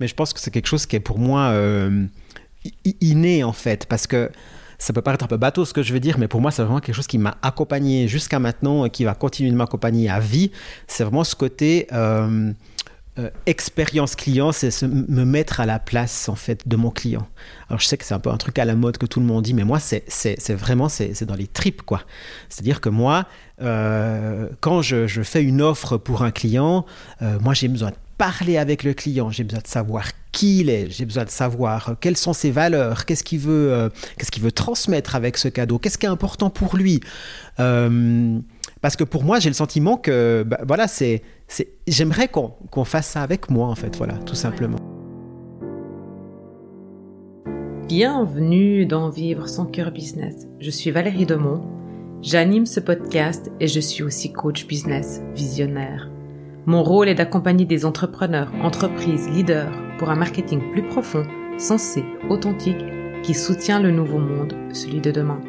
mais je pense que c'est quelque chose qui est pour moi euh, inné en fait, parce que ça peut paraître un peu bateau ce que je veux dire, mais pour moi, c'est vraiment quelque chose qui m'a accompagné jusqu'à maintenant et qui va continuer de m'accompagner à vie. C'est vraiment ce côté euh, euh, expérience client, c'est me mettre à la place en fait de mon client. Alors je sais que c'est un peu un truc à la mode que tout le monde dit, mais moi c'est vraiment c'est dans les tripes quoi. C'est-à-dire que moi, quand je, je, fais une offre pour un client, moi j'ai besoin de parler avec le client, j'ai besoin de savoir qui il est, j'ai besoin de savoir euh, quelles sont ses valeurs, qu'est-ce qu'il veut, euh, qu'est-ce qu'il veut transmettre avec ce cadeau, qu'est-ce qui est important pour lui? Euh, parce que pour moi, j'ai le sentiment que, bah, voilà, c'est, j'aimerais qu'on, fasse ça avec moi, en fait, voilà, tout simplement. Bienvenue dans Vivre son cœur business. Je suis Valérie Demont. J'anime ce podcast et je suis aussi coach business visionnaire. Mon rôle est d'accompagner des entrepreneurs, entreprises, leaders pour un marketing plus profond, sensé, authentique, qui soutient le nouveau monde, celui de demain.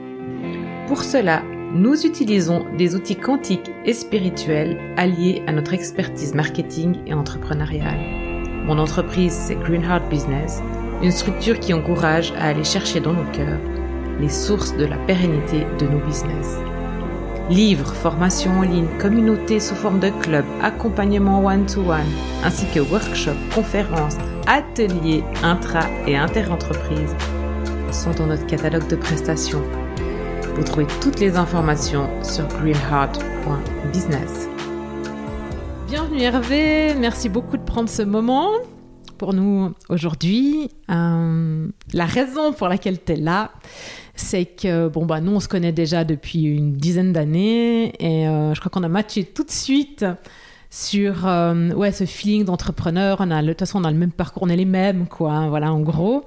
Pour cela, nous utilisons des outils quantiques et spirituels alliés à notre expertise marketing et entrepreneuriale. Mon entreprise, c'est Greenheart Business, une structure qui encourage à aller chercher dans nos cœurs les sources de la pérennité de nos business. Livres, formations en ligne, communautés sous forme de club, accompagnement one-to-one, ainsi que workshops, conférences, ateliers intra- et inter-entreprises sont dans notre catalogue de prestations. Vous trouvez toutes les informations sur greenheart.business. Bienvenue Hervé, merci beaucoup de prendre ce moment pour nous aujourd'hui. Euh, la raison pour laquelle tu es là, c'est que bon bah nous on se connaît déjà depuis une dizaine d'années et euh, je crois qu'on a matché tout de suite sur euh, ouais ce feeling d'entrepreneur on a de toute façon on a le même parcours on est les mêmes quoi hein, voilà en gros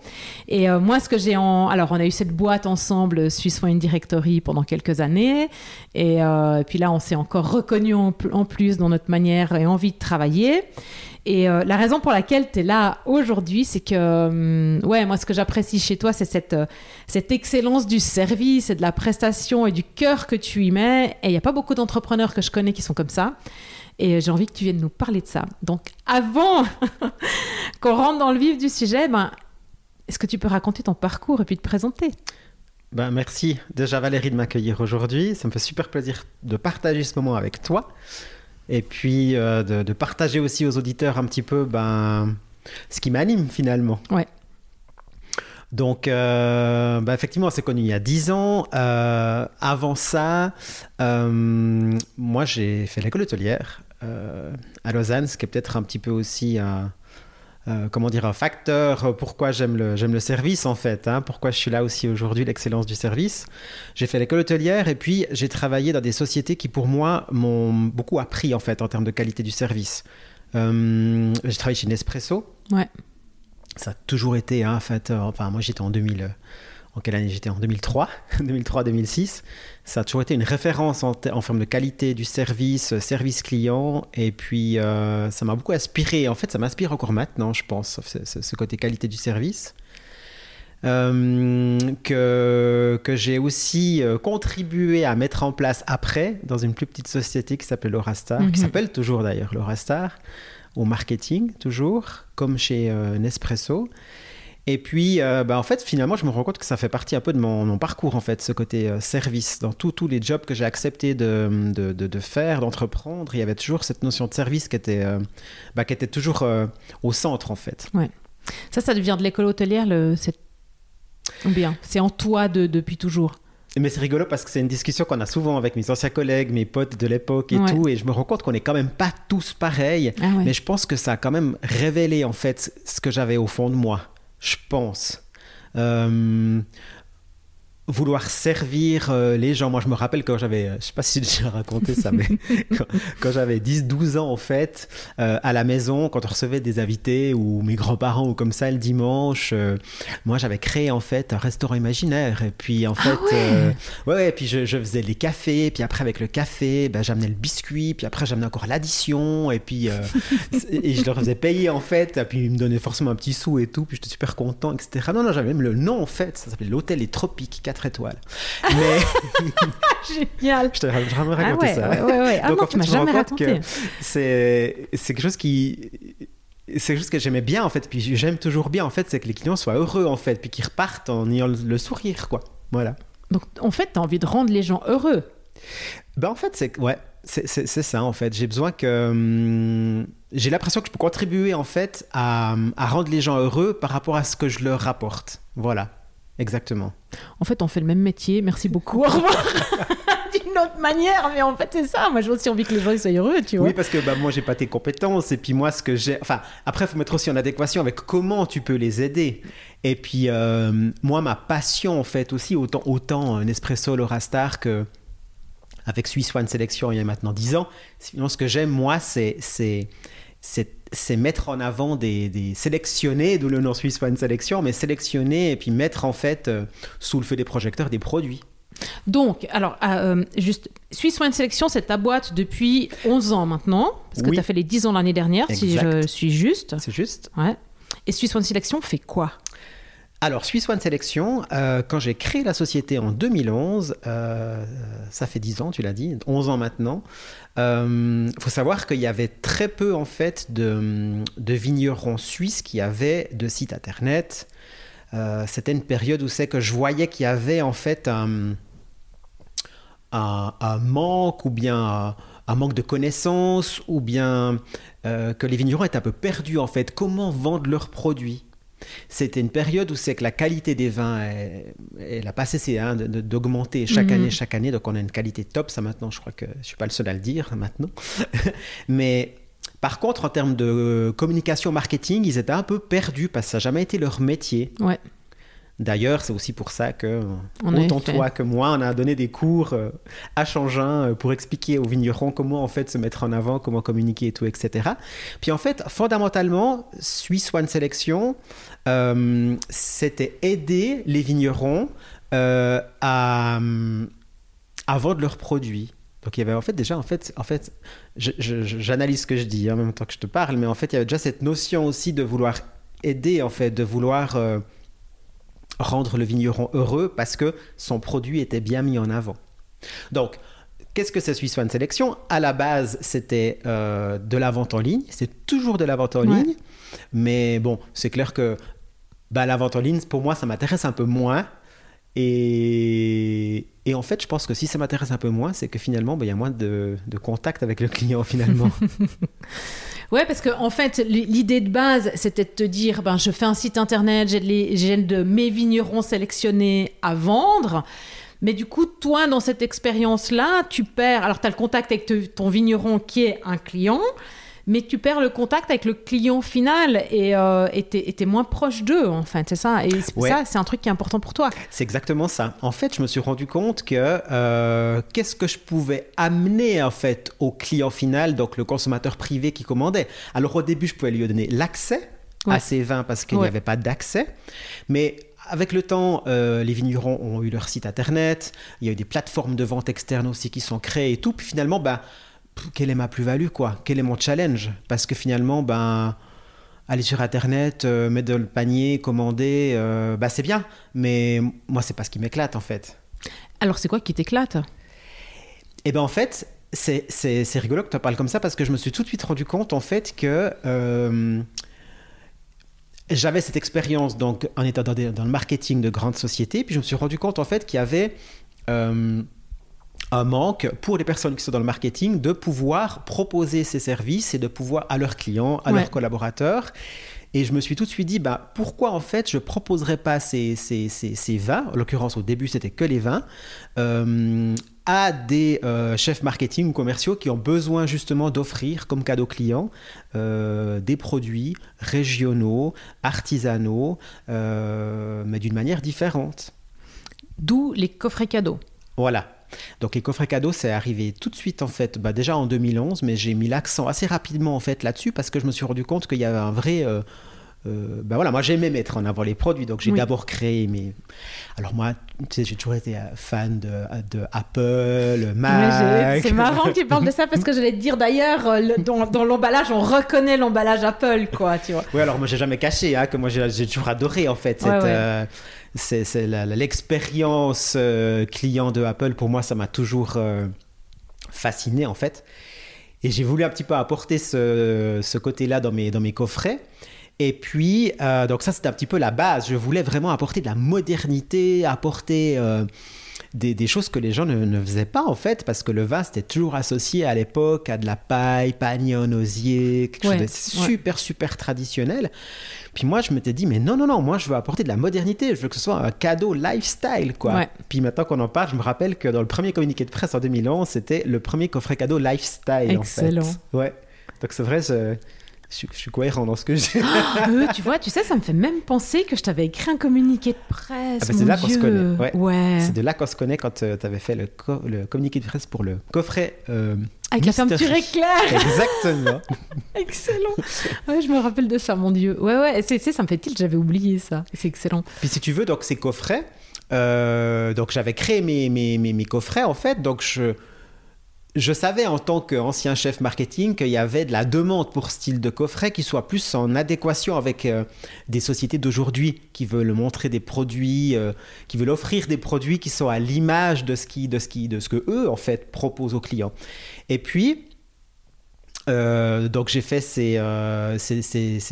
et euh, moi ce que j'ai en alors on a eu cette boîte ensemble Swiss Wine Directory pendant quelques années et, puis là on s'est encore reconnu en, plus dans notre manière et envie de travailler et euh, la raison pour laquelle tu es là aujourd'hui, c'est que, hum, ouais, moi, ce que j'apprécie chez toi, c'est cette, euh, cette excellence du service et de la prestation et du cœur que tu y mets. Et il n'y a pas beaucoup d'entrepreneurs que je connais qui sont comme ça. Et j'ai envie que tu viennes nous parler de ça. Donc, avant qu'on rentre dans le vif du sujet, ben, est-ce que tu peux raconter ton parcours et puis te présenter? Ben, merci déjà Valérie de m'accueillir aujourd'hui. Ça me fait super plaisir de partager ce moment avec toi et puis euh, de, partager aussi aux auditeurs un petit peu ben, ce qui m'anime finalement. Ouais. Donc, euh, ben, effectivement, c'est connu il y a 10 ans. Euh, avant ça, moi, j'ai fait l'école hôtelière à Lausanne, ce qui est peut-être un petit peu aussi un, euh, comment dire, un facteur pourquoi j'aime le, j'aime le service en fait, hein, pourquoi je suis là aussi aujourd'hui, l'excellence du service. J'ai fait l'école hôtelière et puis j'ai travaillé dans des sociétés qui pour moi m'ont beaucoup appris en fait en termes de qualité du service. Euh, j'ai travaillé chez Nespresso. Ouais. Ça a toujours été, hein, en fait, euh, enfin moi j'étais en 2000 en quelle année j'étais? En 2003, 2003-2006. Ça a toujours été une référence en, en termes de qualité du service, euh, service client. Et puis, euh, ça m'a beaucoup inspiré. En fait, ça m'inspire encore maintenant, je pense, ce, côté qualité du service. Euh, que, que j'ai aussi contribué à mettre en place après dans une plus petite société qui s'appelle Laurastar, qui mhm. s'appelle toujours d'ailleurs Laurastar, au marketing toujours, comme chez Nespresso. Et puis, euh, bah, en fait, finalement, je me rends compte que ça fait partie un peu de mon, parcours, en fait, ce côté euh, service. Dans tous les jobs que j'ai accepté de, de, de, faire, d'entreprendre, il y avait toujours cette notion de service qui était, euh, bah, qui était toujours au centre, en fait. Ouais. Ça, ça devient de l'école hôtelière, le, c'est... Bien, c'est en toi de, depuis toujours? Mais c'est rigolo parce que c'est une discussion qu'on a souvent avec mes anciens collègues, mes potes de l'époque et tout, et je me rends compte qu'on n'est quand même pas tous pareils, ah mais je pense que ça a quand même révélé en fait ce que j'avais au fond de moi je pense. Euh, vouloir servir euh, les gens. Moi, je me rappelle quand j'avais, euh, je sais pas si j'ai raconté ça, mais quand, j'avais 10-12 ans, en fait, euh, à la maison, quand on recevait des invités ou mes grands-parents ou comme ça le dimanche, moi, j'avais créé en fait un restaurant imaginaire. Et puis, en ah fait, ouais, ouais, et puis je, faisais les cafés, puis après, avec le café, ben, j'amenais le biscuit, puis après, j'amenais encore l'addition, et puis, et je leur faisais payer, en fait, et puis ils me donnaient forcément un petit sou et tout, puis j'étais super content, etc. Non, non, j'avais même le nom, en fait, ça s'appelait l'Hôtel Les Tropiques, étoiles. Mais. Génial! Je t'avais jamais raconté ah ça. Ouais, ouais, ouais. Ah Donc, non, tu m'as jamais raconté. C'est quelque chose qui c'est juste que j'aimais bien en fait, puis j'aime toujours bien en fait, c'est que les clients soient heureux en fait, puis qu'ils repartent en ayant le sourire, quoi. Voilà. Donc en fait, tu as envie de rendre les gens heureux. Ben en fait, c'est ouais, c'est ça en fait. J'ai besoin que hum, j'ai l'impression que je peux contribuer en fait à, à, rendre les gens heureux par rapport à ce que je leur rapporte. Voilà, exactement. En fait, on fait le même métier. Merci beaucoup. Au revoir. D'une autre manière, mais en fait, c'est ça. Moi, j'ai aussi envie que les gens soient heureux, tu vois. Oui, parce que bah, moi, j'ai pas tes compétences. Et puis, moi, ce que j'ai. Enfin, après, il faut mettre aussi en adéquation avec comment tu peux les aider. Et puis, euh, moi, ma passion, en fait, aussi, autant, autant un espresso Laura Star que avec Swiss One Selection il y a maintenant 10 ans. Sinon, ce que j'aime, moi, c'est c'est mettre en avant des, des sélectionnés, d'où le nom Swiss One Selection, mais sélectionner et puis mettre en fait euh, sous le feu des projecteurs des produits. Donc, alors, euh, juste, Swiss One Selection, c'est ta boîte depuis 11 ans maintenant, parce que tu as fait les 10 ans l'année dernière, si je suis juste. C'est juste. Ouais. Et Swiss One Selection fait quoi? Alors, Swiss One Selection, euh, quand j'ai créé la société en 2011, euh, ça fait 10 ans, tu l'as dit, 11 ans maintenant, il euh, faut savoir qu'il y avait très peu en fait de, vignerons suisses qui avaient de site internet. C'était une période où c'est que je voyais qu'il y avait en fait un, manque ou bien un manque de connaissances ou bien que les vignerons étaient un peu perdus en fait. Comment vendre leurs produits? C'était une période où c'est que la qualité des vins, elle, a pas cessé hein, d'augmenter chaque mhm. année, chaque année. Donc on a une qualité top, ça maintenant, je crois que je suis pas le seul à le dire maintenant. Mais par contre, en termes de communication marketing, ils étaient un peu perdus parce que ça n'a jamais été leur métier. Ouais. D'ailleurs, c'est aussi pour ça que, autant toi que moi, on a donné des cours euh, à Changin euh, pour expliquer aux vignerons comment en fait se mettre en avant, comment communiquer et tout, etc. Puis en fait, fondamentalement, Swiss One Selection, euh, c'était aider les vignerons à, à vendre leurs produits. Donc il y avait en fait déjà en fait en fait j'analyse ce que je dis hein, en même temps que je te parle, mais en fait il y avait déjà cette notion aussi de vouloir aider en fait de vouloir rendre le vigneron heureux parce que son produit était bien mis en avant. Donc, qu'est-ce que c'est Swiss One Selection? À la base, c'était euh, de la vente en ligne. C'est toujours de la vente en ligne. Mais bon, c'est clair que bah, la vente en ligne, pour moi, ça m'intéresse un peu moins. Et, en fait, je pense que si ça m'intéresse un peu moins, c'est que finalement, bah, il y a moins de, de contact avec le client finalement. Ouais, parce que en fait, l'idée de base, c'était de te dire, ben, je fais un site internet, j'ai de mes vignerons sélectionnés à vendre. Mais du coup, toi, dans cette expérience-là, tu perds. Alors, tu as le contact avec ton vigneron qui est un client, mais tu perds le contact avec le client final et euh, tu es, moins proche d'eux, en fait, c'est ça. Et ça, c'est un truc qui est important pour toi. C'est exactement ça. En fait, je me suis rendu compte que euh, qu'est-ce que je pouvais amener, en fait, au client final, donc le consommateur privé qui commandait. Alors, au début, je pouvais lui donner l'accès à ces vins parce qu'il n'y avait pas d'accès. Mais avec le temps, euh, les vignerons ont eu leur site internet, il y a eu des plateformes de vente externes aussi qui sont créées et tout. Puis finalement, bah, quelle est ma plus-value, quoi? Quel est mon challenge? Parce que finalement, ben, aller sur Internet, euh, mettre dans le panier, commander, euh, bah, c'est bien. Mais moi, c'est pas ce qui m'éclate, en fait. Alors, c'est quoi qui t'éclate? Eh ben, en fait, c'est rigolo que tu parles comme ça parce que je me suis tout de suite rendu compte, en fait, que... Euh, j'avais cette expérience donc en étant dans, dans, le marketing de grandes sociétés, puis je me suis rendu compte en fait qu'il y avait un manque pour les personnes qui sont dans le marketing de pouvoir proposer ces services et de pouvoir à leurs clients, à leurs collaborateurs. Et je me suis tout de suite dit, bah, pourquoi en fait je ne proposerais pas ces, ces, ces, vins, en l'occurrence au début c'était que les vins, euh, à des euh, chefs marketing ou commerciaux qui ont besoin justement d'offrir comme cadeau client euh, des produits régionaux, artisanaux, mais d'une manière différente. D'où les coffrets cadeaux. Voilà. Donc les coffrets cadeaux, c'est arrivé tout de suite en fait, bah, déjà en 2011, mais j'ai mis l'accent assez rapidement en fait là-dessus parce que je me suis rendu compte qu'il y avait un vrai... Euh, euh, bah voilà, moi j'aimais mettre en avant les produits, donc j'ai d'abord créé mes. Alors moi, tu sais, j'ai toujours été euh, fan de, de Apple, Mac. c'est marrant que tu parles de ça parce que je vais te dire d'ailleurs, dans, dans l'emballage, on reconnaît l'emballage Apple, quoi, tu vois. Oui, alors moi j'ai jamais caché, hein, que moi j'ai toujours adoré en fait cette c'est l'expérience euh, client de Apple. Pour moi, ça m'a toujours euh, fasciné en fait. Et j'ai voulu un petit peu apporter ce, côté-là dans mes, coffrets. Et puis, euh, donc ça, c'était un petit peu la base. Je voulais vraiment apporter de la modernité, apporter des, des, choses que les gens ne, ne, faisaient pas, en fait, parce que le vin, c'était toujours associé à l'époque à de la paille, pagnon, osier, quelque chose de super, super traditionnel. Puis moi, je m'étais dit, mais non, non, non, moi, je veux apporter de la modernité. Je veux que ce soit un cadeau lifestyle, quoi. Puis maintenant qu'on en parle, je me rappelle que dans le premier communiqué de presse en 2011, c'était le premier coffret cadeau lifestyle, Excellent. en fait. Ouais. Donc c'est vrai, je, je, suis cohérent dans ce que je dis. euh, tu vois, tu sais, ça me fait même penser que je t'avais écrit un communiqué de presse. Ah bah c'est là qu'on se connaît. Ouais. ouais. C'est de là qu'on se connaît quand euh, tu avais fait le, co le, communiqué de presse pour le coffret. Euh, Avec Mister... la fermeture éclair. Exactement. excellent. Ouais, je me rappelle de ça, mon Dieu. Ouais, ouais, c'est, ça me fait tilt, j'avais oublié ça. C'est excellent. Puis si tu veux, donc ces coffrets, euh, donc j'avais créé mes, mes, mes, mes, coffrets en fait, donc je je savais en tant qu'ancien chef marketing qu'il y avait de la demande pour ce style de coffret qui soit plus en adéquation avec euh, des sociétés d'aujourd'hui qui veulent montrer des produits, euh, qui veulent offrir des produits qui sont à l'image de ce qui, de ce qui, de ce que eux en fait proposent aux clients. Et puis euh, donc j'ai fait ces,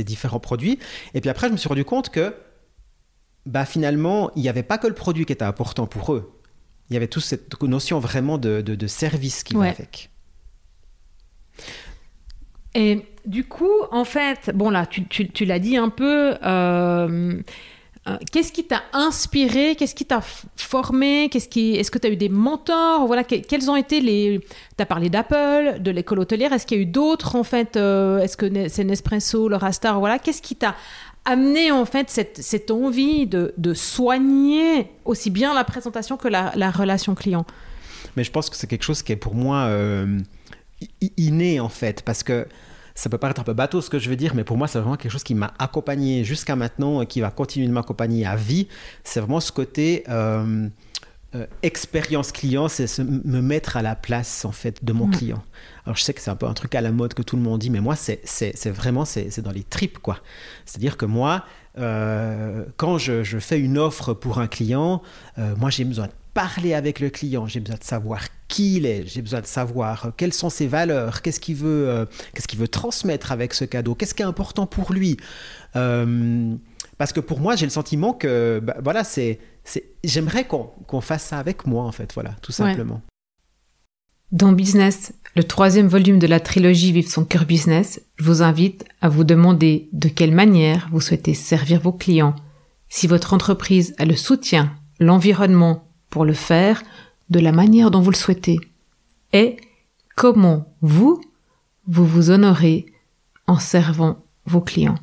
différents produits. Et puis après je me suis rendu compte que bah, finalement il n'y avait pas que le produit qui était important pour eux il y avait toute cette notion vraiment de, de, de service qui ouais. va avec. Et du coup, en fait, bon là, tu, tu, tu l'as dit un peu, euh, euh, qu'est-ce qui t'a inspiré Qu'est-ce qui t'a formé Qu'est-ce qui, Est-ce que tu as eu des mentors Voilà, que, quels ont été les... Tu as parlé d'Apple, de l'école hôtelière, est-ce qu'il y a eu d'autres en fait euh, Est-ce que c'est Nespresso, le Rastar Voilà, qu'est-ce qui t'a amener en fait cette, envie de, soigner aussi bien la présentation que la, la, relation client Mais je pense que c'est quelque chose qui est pour moi euh, inné en fait, parce que ça peut paraître un peu bateau ce que je veux dire, mais pour moi c'est vraiment quelque chose qui m'a accompagné jusqu'à maintenant et qui va continuer de m'accompagner à vie. C'est vraiment ce côté... Euh, euh, expérience client, c'est se, me mettre à la place en fait de mon mmh. client. Alors je sais que c'est un peu un truc à la mode que tout le monde dit, mais moi c'est vraiment c'est dans les tripes quoi. C'est-à-dire que moi, euh, quand je, je, fais une offre pour un client, euh, moi j'ai besoin de parler avec le client, j'ai besoin de savoir qui il est, j'ai besoin de savoir quelles sont ses valeurs, qu'est-ce qu'il veut, qu'est-ce qu'il veut transmettre avec ce cadeau, qu'est-ce qui est important pour lui. Parce que pour moi, j'ai le sentiment que, bah, voilà, c'est, j'aimerais qu'on, fasse ça avec moi, en fait, voilà, tout simplement. Ouais. Dans Business, le troisième volume de la trilogie Vive son cœur business, je vous invite à vous demander de quelle manière vous souhaitez servir vos clients, si votre entreprise a le soutien, l'environnement pour le faire, de la manière dont vous le souhaitez, et comment vous, vous vous honorez en servant vos clients.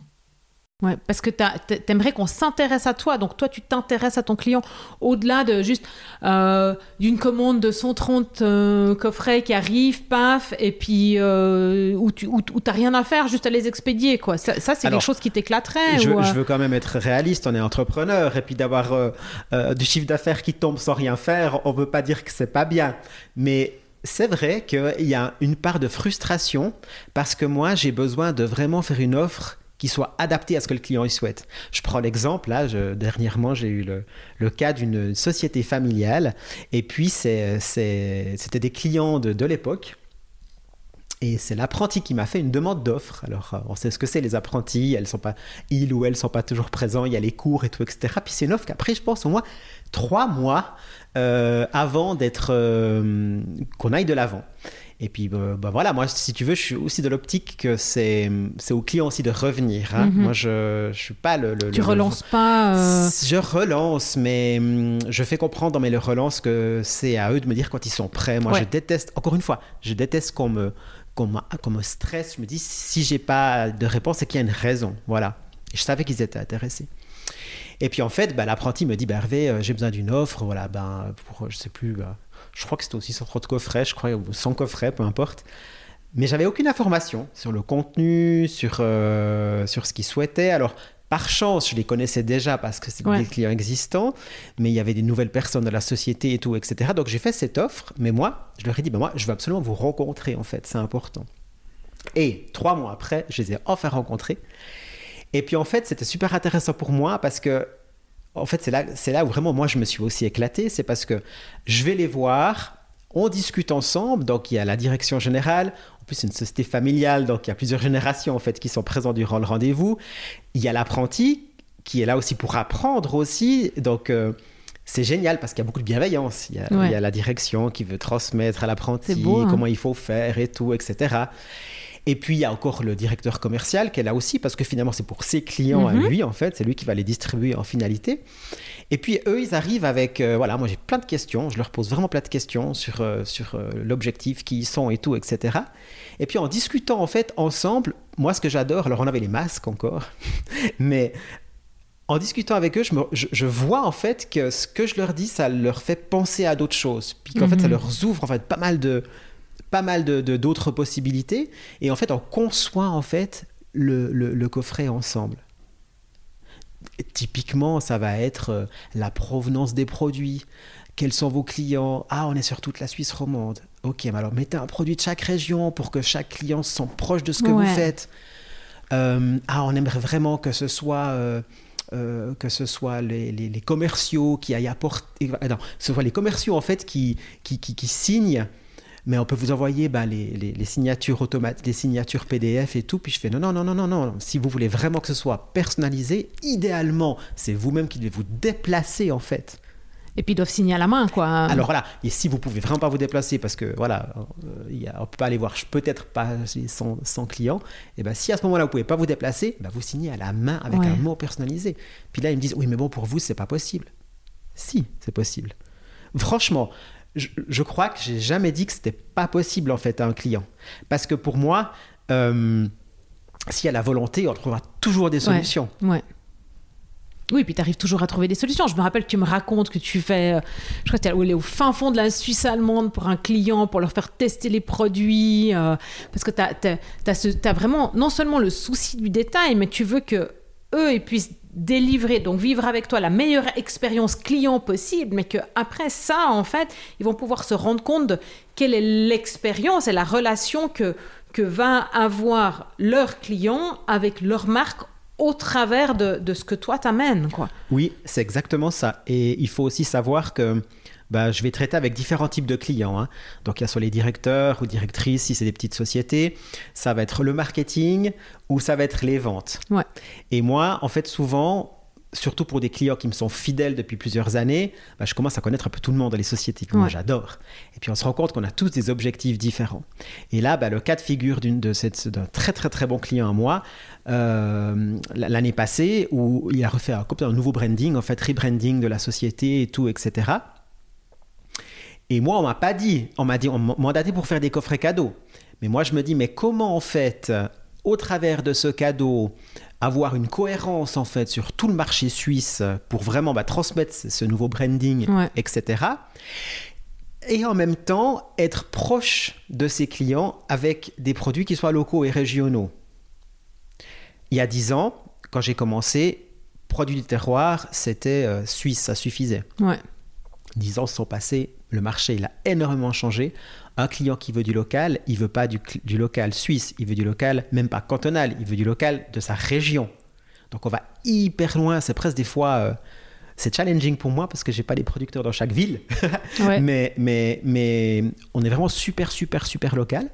Ouais, parce que t'aimerais qu'on s'intéresse à toi, donc toi tu t'intéresses à ton client au-delà de juste euh, d'une commande de 130 euh, coffrets qui arrivent, paf, et puis euh, où tu où, où t'as rien à faire, juste à les expédier quoi. Ça, ça c'est quelque chose qui t'éclaterait. Je, ou, je, veux quand même être réaliste, on est entrepreneur et puis d'avoir euh, du chiffre d'affaires qui tombe sans rien faire, on veut pas dire que c'est pas bien, mais c'est vrai qu'il y a une part de frustration parce que moi j'ai besoin de vraiment faire une offre qui soit adapté à ce que le client y souhaite. Je prends l'exemple, là, dernièrement, j'ai eu le, cas d'une société familiale, et puis c'était des clients de, l'époque. Et c'est l'apprenti qui m'a fait une demande d'offre. Alors, on sait ce que c'est les apprentis, elles sont pas, ils ou elles sont pas toujours présents, il y a les cours et tout, etc. Puis c'est une offre qu'après, je pense, au moins trois mois euh, avant d'être euh, qu'on aille de l'avant. Et puis, bah, bah, voilà, moi, si tu veux, je suis aussi de l'optique que c'est, c'est au client aussi de revenir. Hein. Mm-hmm. Moi, je ne suis pas le, le Tu le, relances pas euh... Je relance, mais hum, je fais comprendre dans mes relances que c'est à eux de me dire quand ils sont prêts. Moi, ouais. je déteste, encore une fois, je déteste qu'on me, qu'on, qu'on me stresse. Je me dis, si j'ai pas de réponse, c'est qu'il y a une raison. Voilà. Et je savais qu'ils étaient intéressés. Et puis en fait, bah, l'apprenti me dit, bah, Hervé, euh, j'ai besoin d'une offre, voilà, ben, pour, je sais plus, bah, je crois que c'était aussi 130 coffrets, je crois, ou 100 coffrets, peu importe. Mais j'avais aucune information sur le contenu, sur, euh, sur ce qu'ils souhaitaient. Alors, par chance, je les connaissais déjà parce que c'était ouais. des clients existants, mais il y avait des nouvelles personnes de la société et tout, etc. Donc, j'ai fait cette offre, mais moi, je leur ai dit, ben moi, je veux absolument vous rencontrer, en fait, c'est important. Et trois mois après, je les ai enfin rencontrés. Et puis, en fait, c'était super intéressant pour moi parce que en fait, c'est là, c'est là où vraiment moi je me suis aussi éclaté. C'est parce que je vais les voir, on discute ensemble. Donc il y a la direction générale, on plus une société familiale, donc il y a plusieurs générations en fait qui sont présentes durant le rendez-vous. Il y a l'apprenti qui est là aussi pour apprendre aussi. Donc euh, c'est génial parce qu'il y a beaucoup de bienveillance. Il y, a, la direction qui veut transmettre à l'apprenti hein. comment il faut faire et tout, etc. Et puis il y a encore le directeur commercial qui est là aussi parce que finalement c'est pour ses clients à mhm. lui en fait, c'est lui qui va les distribuer en finalité. Et puis eux ils arrivent avec euh, voilà moi j'ai plein de questions, je leur pose vraiment plein de questions sur euh, sur euh, l'objectif qui ils sont et tout etc. Et puis en discutant en fait ensemble, moi ce que j'adore, alors on avait les masques encore, mais en discutant avec eux, je, je, vois en fait que ce que je leur dis, ça leur fait penser à d'autres choses. Puis qu'en fait, ça mhm. leur ouvre en fait pas mal de, pas mal de, d'autres possibilités. Et en fait, on conçoit en fait le, le, coffret ensemble. typiquement, ça va être euh, la provenance des produits. Quels sont vos clients? Ah, on est sur toute la Suisse romande. Ok, mais alors mettez un produit de chaque région pour que chaque client se sente proche de ce que vous faites. Euh, ah, on aimerait vraiment que ce soit euh, que ce soit les, les, commerciaux qui aillent apporter, non, ce soit les commerciaux en fait qui, qui, qui, qui signent mais on peut vous envoyer bah, les, les, signatures automatiques, les signatures PDF et tout. Puis je fais non, non, non, non, non, non. Si vous voulez vraiment que ce soit personnalisé, idéalement, c'est vous-même qui devez vous déplacer en fait. Et puis ils doivent signer à la main, quoi. Alors voilà, et si vous pouvez vraiment pas vous déplacer parce que voilà, euh, y a, on peut pas aller voir peut-être pas 100, clients, et ben si à ce moment-là vous pouvez pas vous déplacer, ben, vous signez à la main avec un mot personnalisé. Puis là ils me disent oui mais bon pour vous c'est pas possible. Si c'est possible. Franchement, je, crois que j'ai jamais dit que c'était pas possible en fait à un client. Parce que pour moi, euh, s'il y a la volonté, on trouvera toujours des solutions. Ouais. Oui, puis tu arrives toujours à trouver des solutions. Je me rappelle que tu me racontes que tu fais, euh, je crois que tu es allé au fin fond de la Suisse allemande pour un client, pour leur faire tester les produits, euh, parce que tu as, as, vraiment non seulement le souci du détail, mais tu veux que eux ils puissent délivrer, donc vivre avec toi la meilleure expérience client possible, mais que après ça, en fait, ils vont pouvoir se rendre compte de quelle est l'expérience et la relation que, que va avoir leur client avec leur marque au travers de, de ce que toi t'amènes, quoi. Oui, c'est exactement ça. Et il faut aussi savoir que bah, je vais traiter avec différents types de clients. Hein. Donc il y a soit les directeurs ou directrices si c'est des petites sociétés, ça va être le marketing ou ça va être les ventes. Ouais. Et moi, en fait, souvent, surtout pour des clients qui me sont fidèles depuis plusieurs années, bah, je commence à connaître un peu tout le monde dans les sociétés que moi j'adore. Et puis on se rend compte qu'on a tous des objectifs différents. Et là, bah, le cas de figure d'une de d'un très très très bon client à moi, euh, l'année passée, où il a refait un, un nouveau branding, en fait rebranding de la société et tout, etc. Et moi, on m'a pas dit, on m'a dit, on m'a mandaté pour faire des coffrets cadeaux. Mais moi, je me dis, mais comment en fait, au travers de ce cadeau, avoir une cohérence en fait sur tout le marché suisse pour vraiment bah, transmettre ce nouveau branding, etc. Et en même temps, être proche de ses clients avec des produits qui soient locaux et régionaux. Il y a dix ans, quand j'ai commencé, produits du terroir, c'était euh, suisse, ça suffisait. Ouais. Dix ans sont passés, le marché il a énormément changé. Un client qui veut du local, il veut pas du, local suisse, il veut du local même pas cantonal, il veut du local de sa région. Donc on va hyper loin, c'est presque des fois euh, c'est challenging pour moi parce que j'ai pas des producteurs dans chaque ville. mais, mais, mais on est vraiment super super super local.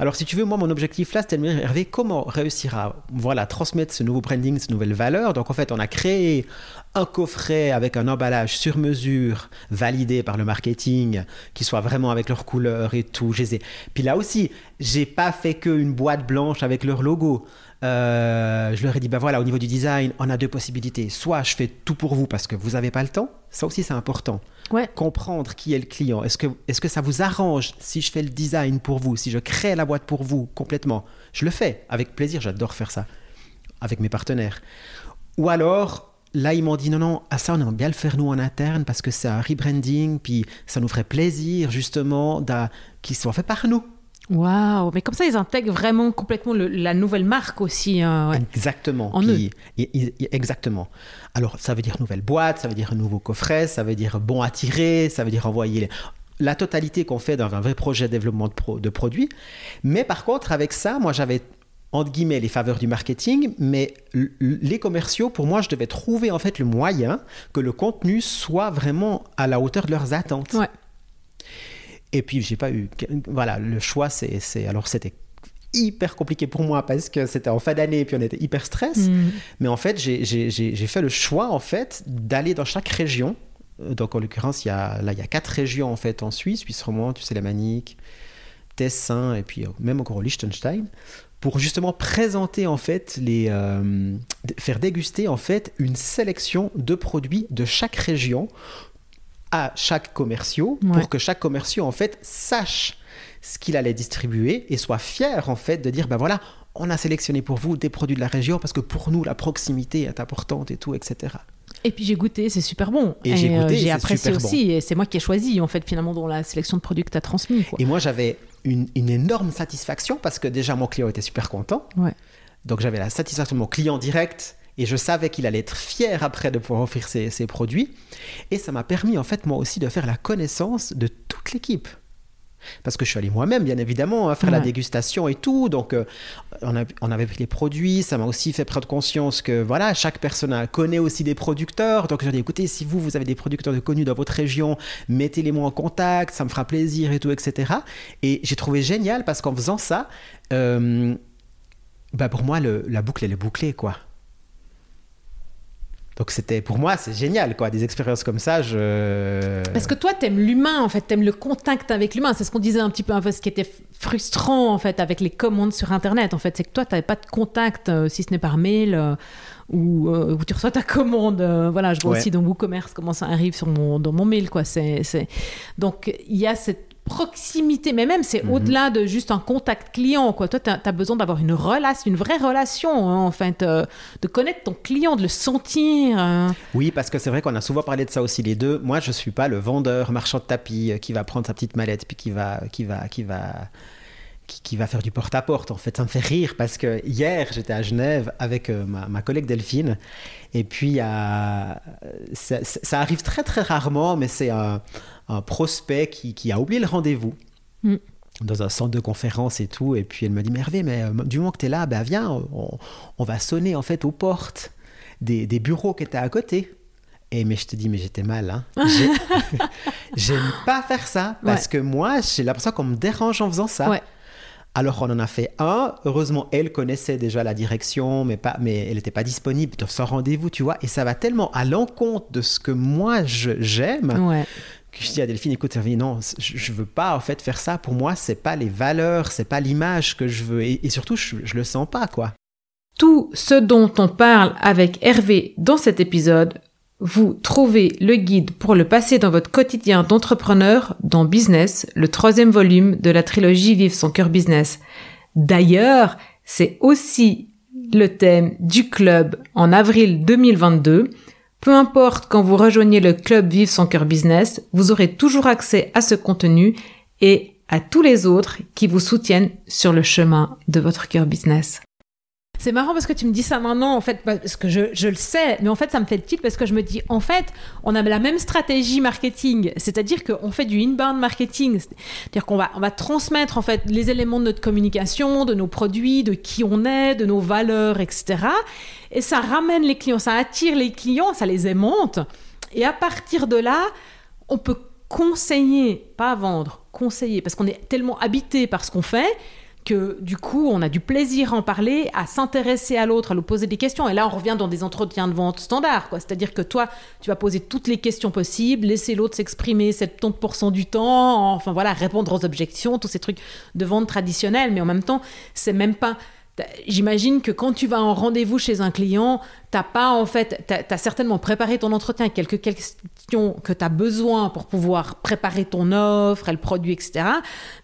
Alors, si tu veux, moi, mon objectif là, c'était de me dire, Hervé, comment réussir à voilà, transmettre ce nouveau branding, cette nouvelle valeur? Donc, en fait, on a créé un coffret avec un emballage sur mesure, validé par le marketing, qui soit vraiment avec leurs couleurs et tout. Puis là aussi, j'ai pas fait qu'une boîte blanche avec leur logo. Euh, je leur ai dit, ben voilà, au niveau du design, on a deux possibilités. Soit je fais tout pour vous parce que vous n'avez pas le temps, ça aussi c'est important. Comprendre qui est le client. Est-ce que, est que ça vous arrange si je fais le design pour vous, si je crée la boîte pour vous complètement? Je le fais avec plaisir, j'adore faire ça avec mes partenaires. Ou alors, là, ils m'ont dit non, non, à ça, on aimerait bien le faire nous en interne parce que c'est un rebranding, puis ça nous ferait plaisir justement qu'il soit fait par nous. Waouh, mais comme ça, ils intègrent vraiment complètement la nouvelle marque aussi. Hein, exactement. exactement. Alors, ça veut dire nouvelle boîte, ça veut dire nouveau coffret, ça veut dire bon à tirer, ça veut dire envoyer la totalité qu'on fait dans un vrai projet de développement de, de produits. Mais par contre, avec ça, moi, j'avais entre guillemets les faveurs du marketing, mais les commerciaux, pour moi, je devais trouver en fait le moyen que le contenu soit vraiment à la hauteur de leurs attentes. Ouais. Et puis, j'ai pas eu. Voilà, le choix, c'est. Alors, c'était hyper compliqué pour moi parce que c'était en fin d'année et puis on était hyper stress. Mm. Mais en fait, j'ai fait le choix en fait d'aller dans chaque région. Donc en l'occurrence, il y a là il y a quatre régions en fait en Suisse, Suisse romande, tu sais la Manique, Tessin et puis euh, même encore Liechtenstein pour justement présenter en fait les euh, faire déguster en fait une sélection de produits de chaque région à chaque commerciaux pour que chaque commerciaux en fait sache ce qu'il allait distribuer et soit fier en fait de dire ben voilà on a sélectionné pour vous des produits de la région parce que pour nous la proximité est importante et tout etc et puis j'ai goûté, c'est super bon. Et, j'ai goûté, euh, j'ai apprécié aussi. Et c'est moi qui ai choisi, en fait, finalement, dans la sélection de produits que tu as transmis. Et moi, j'avais une, énorme satisfaction parce que déjà, mon client était super content. Ouais. Donc, j'avais la satisfaction de mon client direct et je savais qu'il allait être fier après de pouvoir offrir ses, ses produits. Et ça m'a permis, en fait, moi aussi, de faire la connaissance de toute l'équipe. Parce que je suis allé moi-même, bien évidemment, à faire la dégustation et tout. Donc, euh, on, on, avait pris les produits. Ça m'a aussi fait prendre conscience que, voilà, chaque personne connaît aussi des producteurs. Donc, j'ai dit, écoutez, si vous, vous avez des producteurs de connus dans votre région, mettez-les-moi en contact, ça me fera plaisir et tout, etc. Et j'ai trouvé génial parce qu'en faisant ça, euh, bah pour moi, la boucle, elle est bouclée, quoi. Donc c'était pour moi c'est génial quoi des expériences comme ça je parce que toi t'aimes l'humain en fait t'aimes le contact avec l'humain. C'est ce qu'on disait un petit peu un peu ce qui était frustrant en fait avec les commandes sur internet en fait. C'est que toi t'avais pas de contact euh, si ce n'est par mail euh, ou euh, où, tu reçois ta commande. Voilà je vois aussi dans WooCommerce comment ça arrive sur mon dans mon mail quoi. C'est donc il y a cette proximité, mais même c'est mhm. au-delà de juste un contact client. Quoi. Toi, tu as, besoin d'avoir une relation, une vraie relation, hein, en fait, euh, de connaître ton client, de le sentir. Hein. Oui, parce que c'est vrai qu'on a souvent parlé de ça aussi les deux. Moi, je suis pas le vendeur marchand de tapis euh, qui va prendre sa petite mallette puis qui va, qui va, qui va qui, va faire du porte-à-porte. En fait, ça me fait rire parce que hier, j'étais à Genève avec euh, ma, collègue Delphine. Et puis, ça, arrive très, très rarement, mais c'est un, prospect qui, a oublié le rendez-vous. Mm. dans un centre de conférence et tout, et puis elle me dit, Mervé, mais euh, du moment que tu es là, ben viens, on, va sonner en fait aux portes des, bureaux qui étaient à côté. Et mais je te dis, mais j'étais mal. Hein. J'aime pas faire ça parce que moi, j'ai l'impression qu'on me dérange en faisant ça. Ouais. Alors on en a fait un. Heureusement, elle connaissait déjà la direction, mais, pas, mais elle n'était pas disponible sans rendez-vous, tu vois. Et ça va tellement à l'encontre de ce que moi j'aime. Je dis à Delphine, écoute, non, je, ne veux pas en fait faire ça. Pour moi, c'est pas les valeurs, c'est pas l'image que je veux, et, surtout, je, je le sens pas, quoi. Tout ce dont on parle avec Hervé dans cet épisode, vous trouvez le guide pour le passer dans votre quotidien d'entrepreneur dans Business, le troisième volume de la trilogie Vive son cœur business. D'ailleurs, c'est aussi le thème du club en avril 2022. Peu importe quand vous rejoignez le club Vive son cœur business, vous aurez toujours accès à ce contenu et à tous les autres qui vous soutiennent sur le chemin de votre cœur business. C'est marrant parce que tu me dis ça maintenant, en fait, parce que je, le sais, mais en fait, ça me fait le titre parce que je me dis, en fait, on a la même stratégie marketing, c'est-à-dire qu'on fait du inbound marketing, c'est-à-dire qu'on va, on va transmettre, en fait, les éléments de notre communication, de nos produits, de qui on est, de nos valeurs, etc. Et ça ramène les clients, ça attire les clients, ça les aimante. Et à partir de là, on peut conseiller, pas vendre, conseiller, parce qu'on est tellement habité par ce qu'on fait que du coup, on a du plaisir à en parler, à s'intéresser à l'autre, à lui poser des questions. Et là, on revient dans des entretiens de vente standards, quoi. C'est-à-dire que toi, tu vas poser toutes les questions possibles, laisser l'autre s'exprimer 70% du temps, enfin voilà, répondre aux objections, tous ces trucs de vente traditionnelle. Mais en même temps, c'est même pas J'imagine que quand tu vas en rendez-vous chez un client, t'as pas en fait, tu as, certainement préparé ton entretien quelques questions que tu as besoin pour pouvoir préparer ton offre, le produit, etc.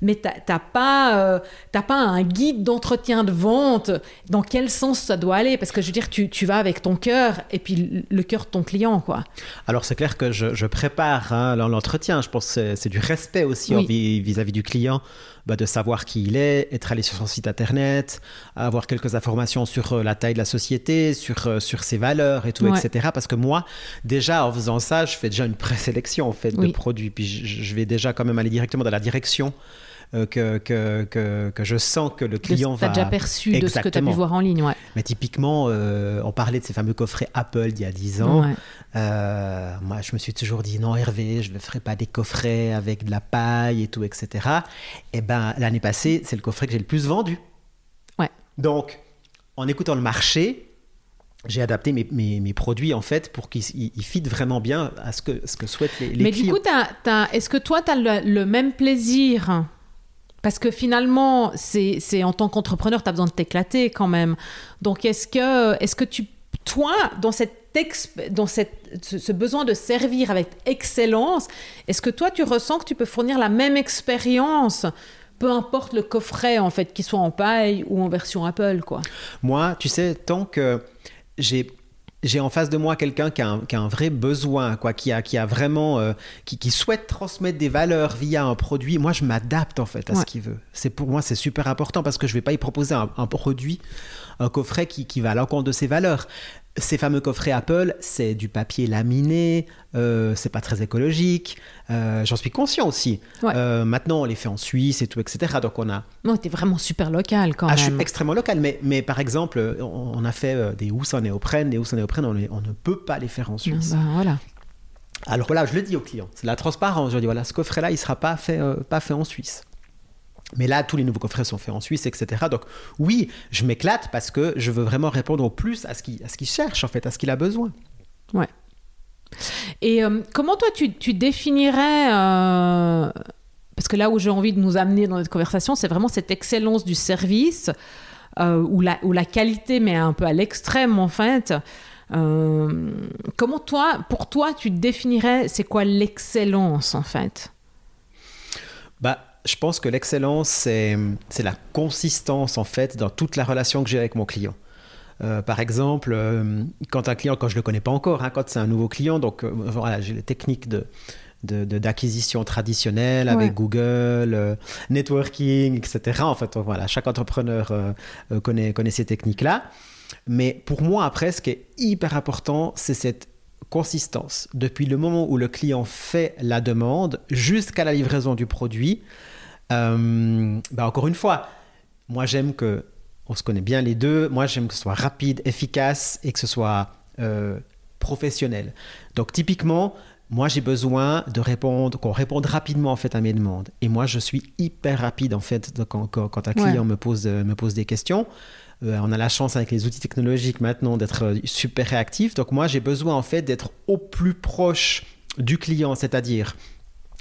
Mais tu n'as pas, euh, pas un guide d'entretien de vente dans quel sens ça doit aller? Parce que je veux dire, tu, tu vas avec ton cœur et puis le cœur de ton client. quoi. Alors c'est clair que je, je prépare hein, l'entretien. Je pense que c'est du respect aussi vis-à-vis du client. Bah, de savoir qui il est, être allé sur son site internet, avoir quelques informations sur euh, la taille de la société, sur, euh, sur ses valeurs et tout, etc. Parce que moi, déjà, en faisant ça, je fais déjà une présélection en fait, de produits. Puis je, vais déjà quand même aller directement dans la direction euh, que, que, que, je sens que le client va. Tu as déjà perçu de ce que tu as pu voir en ligne, ouais. Mais typiquement, euh, on parlait de ces fameux coffrets Apple d'il y a 10 ans. Euh, moi, je me suis toujours dit non, Hervé, je ne ferai pas des coffrets avec de la paille et tout, etc. Et ben l'année passée, c'est le coffret que j'ai le plus vendu. Donc, en écoutant le marché, j'ai adapté mes, mes, produits en fait pour qu'ils fitent vraiment bien à ce que, ce que souhaitent les, les Mais clients. du coup, est-ce que toi, tu as le, même plaisir parce que finalement, c'est en tant qu'entrepreneur, tu as besoin de t'éclater quand même. Donc, est-ce que, est que tu, toi, dans, cette dans cette, ce besoin de servir avec excellence, est-ce que toi, tu ressens que tu peux fournir la même expérience peu importe le coffret en fait, qu'il soit en paille ou en version Apple, quoi? Moi, tu sais, tant que j'ai j'ai en face de moi quelqu'un qui, qui, a un vrai besoin, quoi, qui a, qui a vraiment, euh, qui, qui, souhaite transmettre des valeurs via un produit. Moi, je m'adapte en fait à ce qu'il veut. C'est pour moi, c'est super important parce que je vais pas y proposer un, un produit, un coffret qui, qui va à l'encontre de ses valeurs. Ces fameux coffrets Apple, c'est du papier laminé, euh, c'est pas très écologique. Euh, j'en suis conscient aussi. Euh, maintenant, on les fait en Suisse et tout, etc. Donc on a. Non, t'es vraiment super local quand ah, même. Je suis extrêmement local, mais, mais par exemple, on, a fait des housses en néoprène. Des housses en néoprène, on, on, ne peut pas les faire en Suisse. Ben, voilà. Alors voilà, je le dis aux clients, c'est la transparence. Je dis voilà, ce coffret-là, il sera pas fait, pas fait en Suisse. Mais là, tous les nouveaux coffrets sont faits en Suisse, etc. Donc oui, je m'éclate parce que je veux vraiment répondre au plus à ce qu'il cherche, en fait, à ce qu'il a besoin. Ouais. Et euh, comment toi, tu, définirais... Euh, parce que là où j'ai envie de nous amener dans notre conversation, c'est vraiment cette excellence du service, euh, ou, la, la qualité, mais un peu à l'extrême, en fait. comment toi, pour toi, tu définirais, c'est quoi l'excellence, en fait? Bah je pense que l'excellence, c'est, la consistance en fait dans toute la relation que j'ai avec mon client. Euh, par exemple, euh, quand un client, quand je ne le connais pas encore, hein, quand c'est un nouveau client, donc euh, voilà, j'ai les techniques de, d'acquisition traditionnelle avec Google, networking, etc. En fait, voilà, chaque entrepreneur connaît, connaît ces techniques-là. Mais pour moi, après, ce qui est hyper important, c'est cette consistance. Depuis le moment où le client fait la demande jusqu'à la livraison du produit, euh, bah, encore une fois, moi j'aime que on se connaît bien les deux. Moi j'aime que ce soit rapide, efficace et que ce soit euh, professionnel. Donc typiquement, moi j'ai besoin de répondre, qu'on réponde rapidement en fait à mes demandes. Et moi je suis hyper rapide en fait quand, quand, un client me, pose, euh, me pose des questions. on a la chance avec les outils technologiques maintenant d'être super réactif. Donc moi j'ai besoin en fait d'être au plus proche du client, c'est-à-dire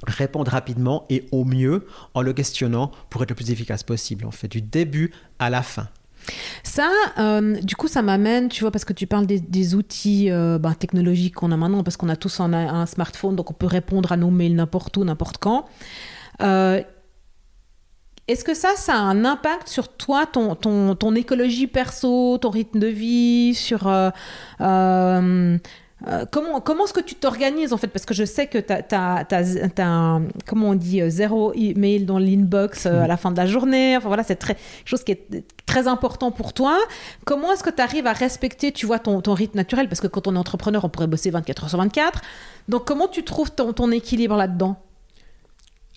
répondre rapidement et au mieux en le questionnant pour être le plus efficace possible. On fait du début à la fin. Ça, euh, du coup, ça m'amène, tu vois, parce que tu parles des, outils euh, ben, technologiques qu'on a maintenant, parce qu'on a tous un, smartphone, donc on peut répondre à nos mails n'importe où, n'importe quand. Euh, est-ce que ça, ça a un impact sur toi, ton, ton, écologie perso, ton rythme de vie, sur comment comment est-ce que tu t'organises en fait? Parce que je sais que tu as, un, comment on dit, euh, zéro email dans l'inbox euh, à la fin de la journée. Enfin voilà, c'est quelque chose qui est très important pour toi. Comment est-ce que tu arrives à respecter, tu vois, ton, ton, rythme naturel? Parce que quand on est entrepreneur, on pourrait bosser 24 heures sur 24. Donc comment tu trouves ton, ton équilibre là-dedans?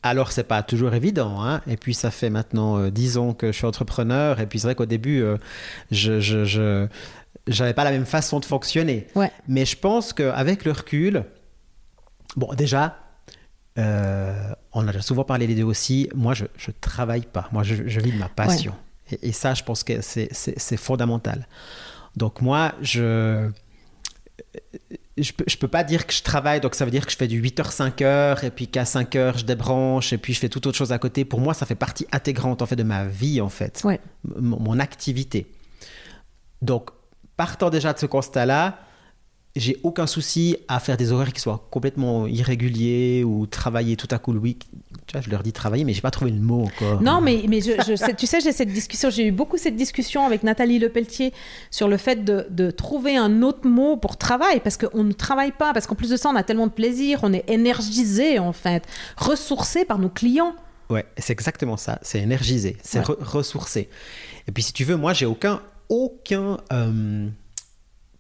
Alors, c'est pas toujours évident. Hein et puis, ça fait maintenant 10 ans que je suis entrepreneur. Et puis, c'est vrai qu'au début, je, je, j'avais pas la même façon de fonctionner. Mais je pense qu'avec le recul, bon, déjà, euh, on a déjà souvent parlé les deux aussi. Moi, je ne travaille pas. Moi, je, vis de ma passion. Et, ça, je pense que c'est fondamental. Donc, moi, je. Je peux, peux pas dire que je travaille, donc ça veut dire que je fais du 8h, 5h, et puis qu'à 5h, je débranche, et puis je fais toute autre chose à côté. Pour moi, ça fait partie intégrante en fait de ma vie, en fait, mon activité. Donc, partant déjà de ce constat-là, j'ai aucun souci à faire des horaires qui soient complètement irréguliers ou travailler tout à coup le week. Tu vois, je leur dis travailler, mais j'ai pas trouvé le mot encore. Non, mais, mais je, tu sais, j'ai cette discussion, j'ai eu beaucoup cette discussion avec Nathalie Lepelletier sur le fait de, de trouver un autre mot pour travail, parce qu'on ne travaille pas, parce qu'en plus de ça, on a tellement de plaisir, on est énergisé en fait, ressourcé par nos clients. Ouais, c'est exactement ça, c'est énergisé, c'est ressourcé. Et puis si tu veux, moi, j'ai aucun aucun euh,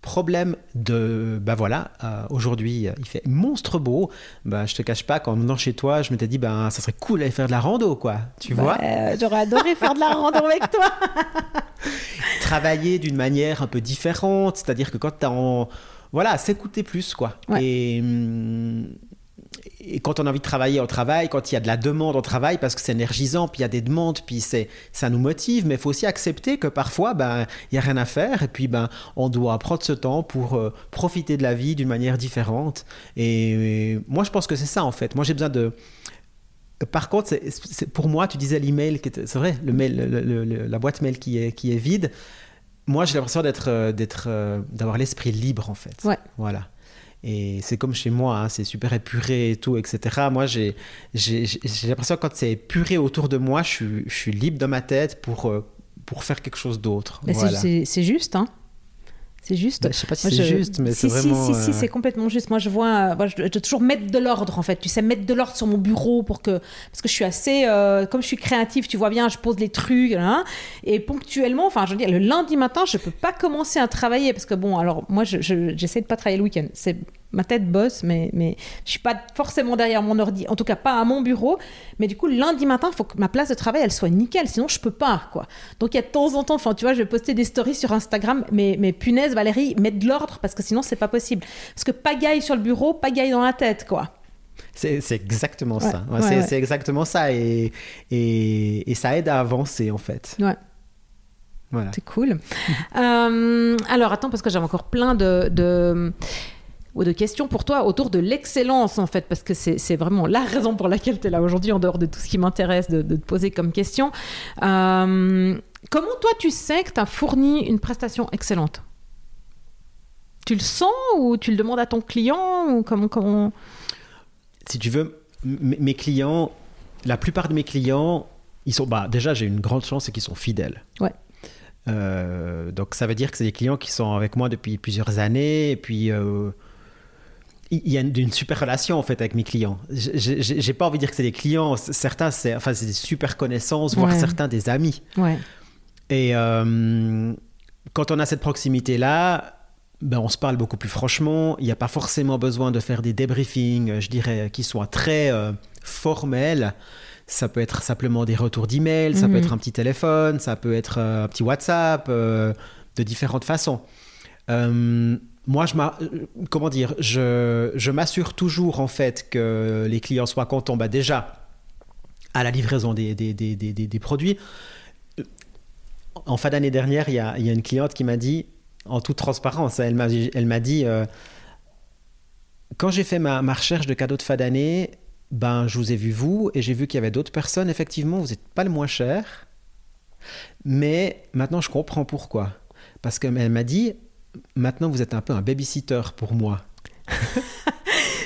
problème de bah voilà euh, aujourd'hui il fait monstre beau. Bah je te cache pas qu'en venant chez toi je m'étais dit bah ça serait cool d'aller faire de la rando quoi. Tu bah, vois? j'aurais adoré faire de la rando avec toi. Travailler d'une manière un peu différente c'est à dire que quand tu as en voilà s'écouter plus quoi. Et hum, et quand on a envie de travailler, on travaille. Quand il y a de la demande, on travaille parce que c'est énergisant. Puis il y a des demandes, puis c'est, ça nous motive. Mais il faut aussi accepter que parfois, ben, il n'y a rien à faire. Et puis, ben, on doit prendre ce temps pour euh, profiter de la vie d'une manière différente. Et, moi, je pense que c'est ça, en fait. Moi, j'ai besoin de. Par contre, c'est, pour moi, tu disais l'email, c'est vrai, le mail, la boîte mail qui est, qui est vide. Moi, j'ai l'impression d'être, euh, d'être, euh, d'avoir l'esprit libre, en fait. Ouais. Voilà. Et c'est comme chez moi, hein, c'est super épuré et tout, etc. Moi, j'ai, j'ai, l'impression que quand c'est épuré autour de moi, je suis, je suis libre de ma tête pour, euh, pour faire quelque chose d'autre. Voilà. C'est, juste, hein c'est juste. Bah, je sais pas si c'est juste, mais c'est vraiment. Si, si, si, euh, c'est complètement juste. Moi, je vois, moi, je dois toujours mettre de l'ordre, en fait. Tu sais, mettre de l'ordre sur mon bureau pour que. Parce que je suis assez. Euh, comme je suis créative, tu vois bien, je pose les trucs. Hein, et ponctuellement, enfin, je veux dire, le lundi matin, je peux pas commencer à travailler. Parce que, bon, alors, moi, j'essaie je, de pas travailler le week-end. C'est ma tête bosse, mais, mais je suis pas forcément derrière mon ordi, en tout cas pas à mon bureau. Mais du coup, lundi matin, il faut que ma place de travail, elle soit nickel, sinon je peux pas, quoi. Donc il y a de temps en temps, enfin, tu vois, je vais poster des stories sur Instagram, mais, mais punaise, Valérie, mets de l'ordre, parce que sinon c'est pas possible. Parce que pagaille sur le bureau, pagaille dans la tête, quoi. C'est exactement ça. c'est exactement ça. Et, et, et, ça aide à avancer, en fait. Ouais. Voilà. C'est cool. Euh, alors, attends, parce que j'avais encore plein de, de ou de questions pour toi autour de l'excellence, en fait, parce que c'est vraiment la raison pour laquelle tu es là aujourd'hui, en dehors de tout ce qui m'intéresse de, te poser comme question. Euh, comment toi, tu sais que tu as fourni une prestation excellente? Tu le sens ou tu le demandes à ton client ou comment, comment... Si tu veux, mes clients, la plupart de mes clients, ils sont, bah, déjà, j'ai une grande chance, c'est qu'ils sont fidèles. Ouais. Euh, donc ça veut dire que c'est des clients qui sont avec moi depuis plusieurs années et puis euh, il y a une, super relation en fait avec mes clients. J'ai pas envie de dire que c'est des clients, certains c'est enfin des super connaissances, voire certains des amis. Ouais. Et euh, quand on a cette proximité là, ben on se parle beaucoup plus franchement. Il n'y a pas forcément besoin de faire des débriefings, je dirais, qui soient très euh, formels. Ça peut être simplement des retours d'email, ça peut mhm. être un petit téléphone, ça peut être euh, un petit WhatsApp, de différentes façons moi, je euh, comment dire, je, je m'assure toujours en fait que les clients soient contents. Bah, déjà à la livraison des, des, des, des produits. En fin d'année dernière, il y, a, y, a, une cliente qui m'a dit, en toute transparence, elle m'a, elle m'a dit, euh, quand j'ai fait ma, ma, recherche de cadeaux de fin d'année, ben, je vous ai vu vous et j'ai vu qu'il y avait d'autres personnes. Effectivement, vous n'êtes pas le moins cher. Mais maintenant, je comprends pourquoi. Parce qu'elle m'a dit, maintenant vous êtes un peu un babysitter pour moi.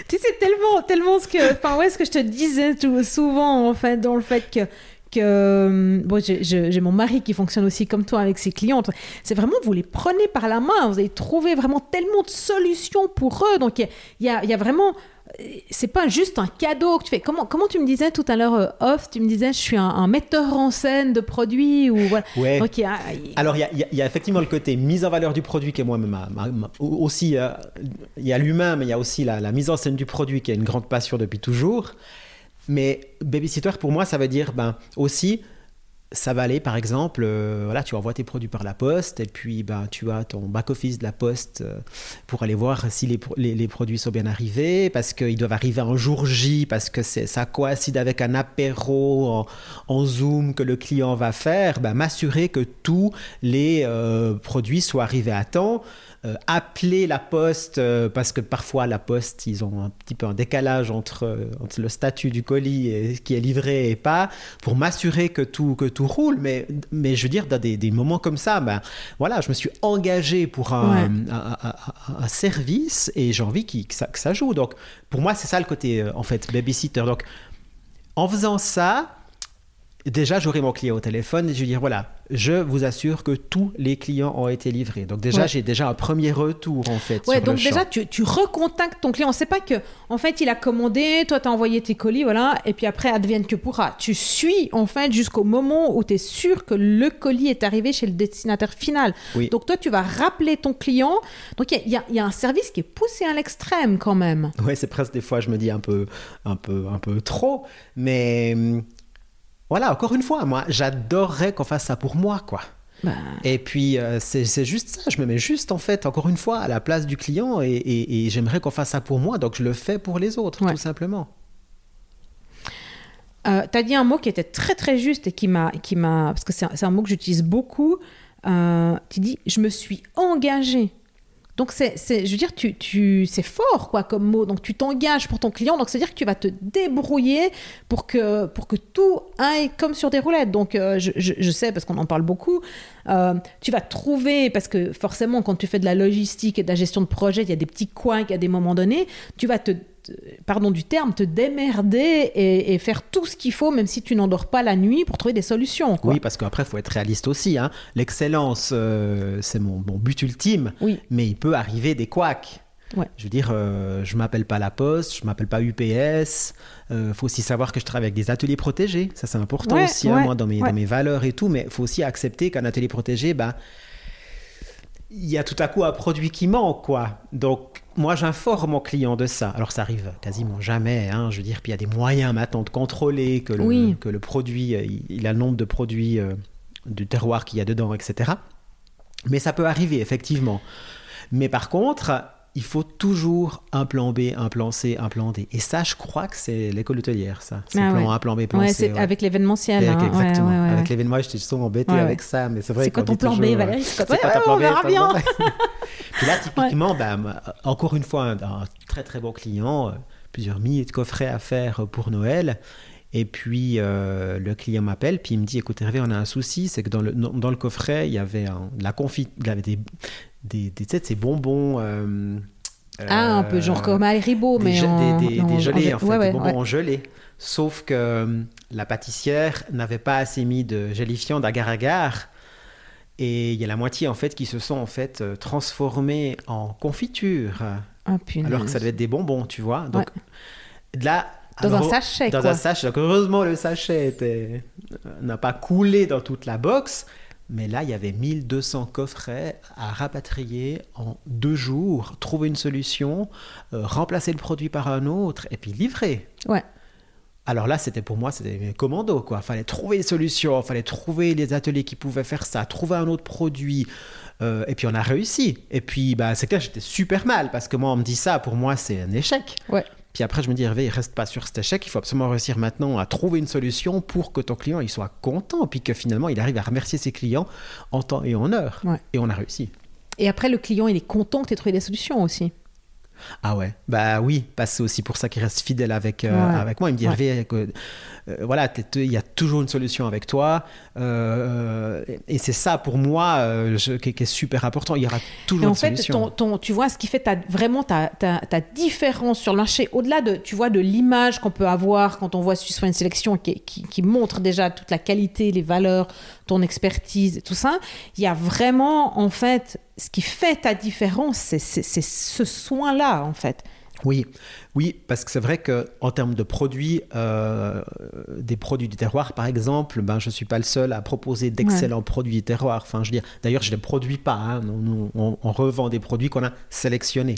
tu sais tellement, tellement ce que, enfin ouais, ce que je te disais tout, souvent en fait dans le fait que que bon, j'ai mon mari qui fonctionne aussi comme toi avec ses clientes. C'est vraiment vous les prenez par la main, vous avez trouvé vraiment tellement de solutions pour eux. Donc il y, y a, vraiment c'est pas juste un cadeau que tu fais. Comment, comment tu me disais tout à l'heure euh, off, tu me disais je suis un, metteur en scène de produits ou voilà. Ouais. Alors il y, y, a effectivement le côté mise en valeur du produit qui est moi-même aussi euh, il y a l'humain mais il y a aussi la, la, mise en scène du produit qui est une grande passion depuis toujours. Mais babysitter pour moi ça veut dire ben aussi ça va aller, par exemple, euh, voilà, tu envoies tes produits par la poste et puis ben, tu as ton back-office de la poste euh, pour aller voir si les, produits sont bien arrivés, parce qu'ils doivent arriver en jour J, parce que ça coïncide avec un apéro en, Zoom que le client va faire, ben, m'assurer que tous les euh, produits soient arrivés à temps. Euh, appeler la poste, euh, parce que parfois la poste, ils ont un petit peu un décalage entre, euh, entre le statut du colis et qui est livré et pas, pour m'assurer que tout, que tout roule. Mais, mais je veux dire, dans des, des moments comme ça, ben, voilà, je me suis engagé pour un, un, service et j'ai envie que, ça, que ça joue. Donc, pour moi, c'est ça le côté, en fait, babysitter. Donc, en faisant ça, déjà, j'aurai mon client au téléphone et je lui dire voilà, je vous assure que tous les clients ont été livrés. Donc déjà, j'ai déjà un premier retour en fait. Ouais, donc déjà, tu, tu, recontactes ton client. C'est pas que, en fait, il a commandé, toi, tu as envoyé tes colis, voilà, et puis après, advienne que pourra. Tu suis en fait jusqu'au moment où tu es sûr que le colis est arrivé chez le destinataire final. Donc toi, tu vas rappeler ton client. Donc il y, y, a un service qui est poussé à l'extrême quand même. Ouais, c'est presque des fois, je me dis un peu, un peu, un peu trop, mais hum, voilà, encore une fois, moi, j'adorerais qu'on fasse ça pour moi, quoi. Bah. Et puis, euh, c'est juste ça, je me mets juste, en fait, encore une fois, à la place du client et, j'aimerais qu'on fasse ça pour moi, donc je le fais pour les autres, tout simplement. euh, tu as dit un mot qui était très très juste et qui m'a, parce que c'est un, mot que j'utilise beaucoup. Euh, tu dis, je me suis engagée. Donc, c'est, je veux dire, tu, tu, c'est fort quoi comme mot. Donc, tu t'engages pour ton client. Donc, c'est-à-dire que tu vas te débrouiller pour que, pour que tout aille comme sur des roulettes. Donc, euh, je, je, sais, parce qu'on en parle beaucoup, euh, tu vas trouver, parce que forcément, quand tu fais de la logistique et de la gestion de projet, il y a des petits coins à des moments donnés, tu vas te pardon du terme, te démerder et, faire tout ce qu'il faut, même si tu n'endors pas la nuit, pour trouver des solutions. Oui, parce qu'après, il faut être réaliste aussi. Hein. L'excellence, euh, c'est mon, but ultime, oui. mais il peut arriver des couacs. Je veux dire, euh, je m'appelle pas La Poste, je m'appelle pas UPS. Il euh, faut aussi savoir que je travaille avec des ateliers protégés. Ça, c'est important aussi, hein, moi, dans mes, dans mes, valeurs et tout. Mais il faut aussi accepter qu'un atelier protégé, bah, il y a tout à coup un produit qui manque, quoi. Donc, moi, j'informe mon client de ça. Alors, ça arrive quasiment jamais, hein, je veux dire. Puis, il y a des moyens maintenant de contrôler que le, que le produit, euh, il a le nombre de produits euh, du terroir qu'il y a dedans, etc. Mais ça peut arriver, effectivement. Mais par contre, il faut toujours un plan B, un plan C, un plan D. Et ça, je crois que c'est l'école hôtelière, ça. C'est ah plan A, plan B, plan ouais, C. Avec l'événementiel. Hein. Exactement. avec l'événement, j'étais souvent embêté avec ça. Mais c'est vrai C'est quand ton plan B, Valérie? C'est ton on verra bien. Puis là, typiquement, ben, encore une fois, un, très très bon client, euh, plusieurs milliers de coffrets à faire pour Noël. Et puis euh, le client m'appelle, puis il me dit écoute Hervé, on a un souci, c'est que dans le, dans le coffret, il y avait la confit, il y avait des, des, des ces bonbons. Euh, ah, un peu genre comme Haribo, mais en, des, des, gelés, en, fait, des bonbons en gelée. Sauf que euh, la pâtissière n'avait pas assez mis de gélifiant d'agar-agar. Et il y a la moitié en fait qui se sont en fait euh, transformés en confiture. Oh, alors que ça devait être des bonbons, tu vois. Donc là, dans un sachet. Dans un sachet. Donc heureusement le sachet n'a pas coulé dans toute la box. Mais là, il y avait 1200 coffrets à rapatrier en deux jours, trouver une solution, euh, remplacer le produit par un autre et puis livrer. Ouais. Alors là, c'était pour moi, c'était commando, quoi. Fallait trouver des solutions, fallait trouver les ateliers qui pouvaient faire ça, trouver un autre produit. Euh, et puis on a réussi. Et puis, bah, c'est clair, j'étais super mal parce que moi, on me dit ça, pour moi, c'est un échec. Ouais. Puis après, je me dis, Hervé, il reste pas sur cet échec. Il faut absolument réussir maintenant à trouver une solution pour que ton client il soit content, puis que finalement, il arrive à remercier ses clients en temps et en heure. Et on a réussi. Et après, le client, il est content que tu aies trouvé des solutions aussi. Ah ouais, bah oui, parce que c'est aussi pour ça qu'il reste fidèle avec, euh, avec moi. Il me dit, Hervé, euh, voilà, il y a toujours une solution avec toi. Euh, et c'est ça pour moi euh, qui, est super important. Il y aura toujours en fait, Ton, tu vois, ce qui fait ta, vraiment ta, ta, différence sur le marché, au-delà de, tu vois, de l'image qu'on peut avoir quand on voit soit une sélection qui, qui, montre déjà toute la qualité, les valeurs, ton expertise, et tout ça, il y a vraiment, en fait, ce qui fait ta différence, c'est ce soin-là, en fait. Oui, oui, parce que c'est vrai qu'en termes de produits, euh, des produits du terroir, par exemple, ben, je ne suis pas le seul à proposer d'excellents produits du terroir. Enfin, je veux dire, d'ailleurs, je ne les produis pas. Hein. on, revend des produits qu'on a sélectionnés.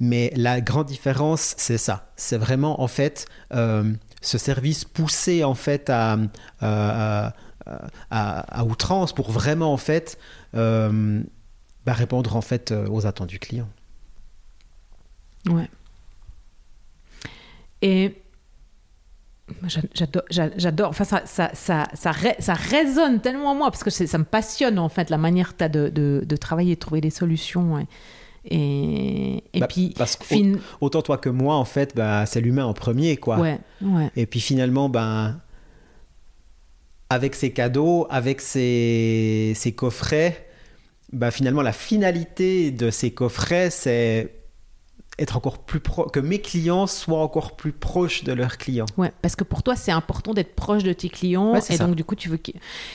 Mais la grande différence, c'est ça. C'est vraiment, en fait, euh, ce service poussé, en fait, à, à, outrance pour vraiment, en fait, euh, bah, répondre, en fait, aux attentes du client. Ouais. Et j'adore, enfin ça, ça, ça, ça, résonne tellement en moi parce que ça me passionne en fait la manière que tu as de, de, de, travailler, de trouver des solutions. Et, et, bah, puis, parce autant toi que moi, en fait, bah, c'est l'humain en premier, quoi. Ouais, ouais. Et puis finalement, ben, avec ces cadeaux, avec ces, ces coffrets, bah, finalement, la finalité de ces coffrets, c'est être encore plus pro que mes clients soient encore plus proches de leurs clients. Ouais, parce que pour toi c'est important d'être proche de tes clients et donc du coup tu veux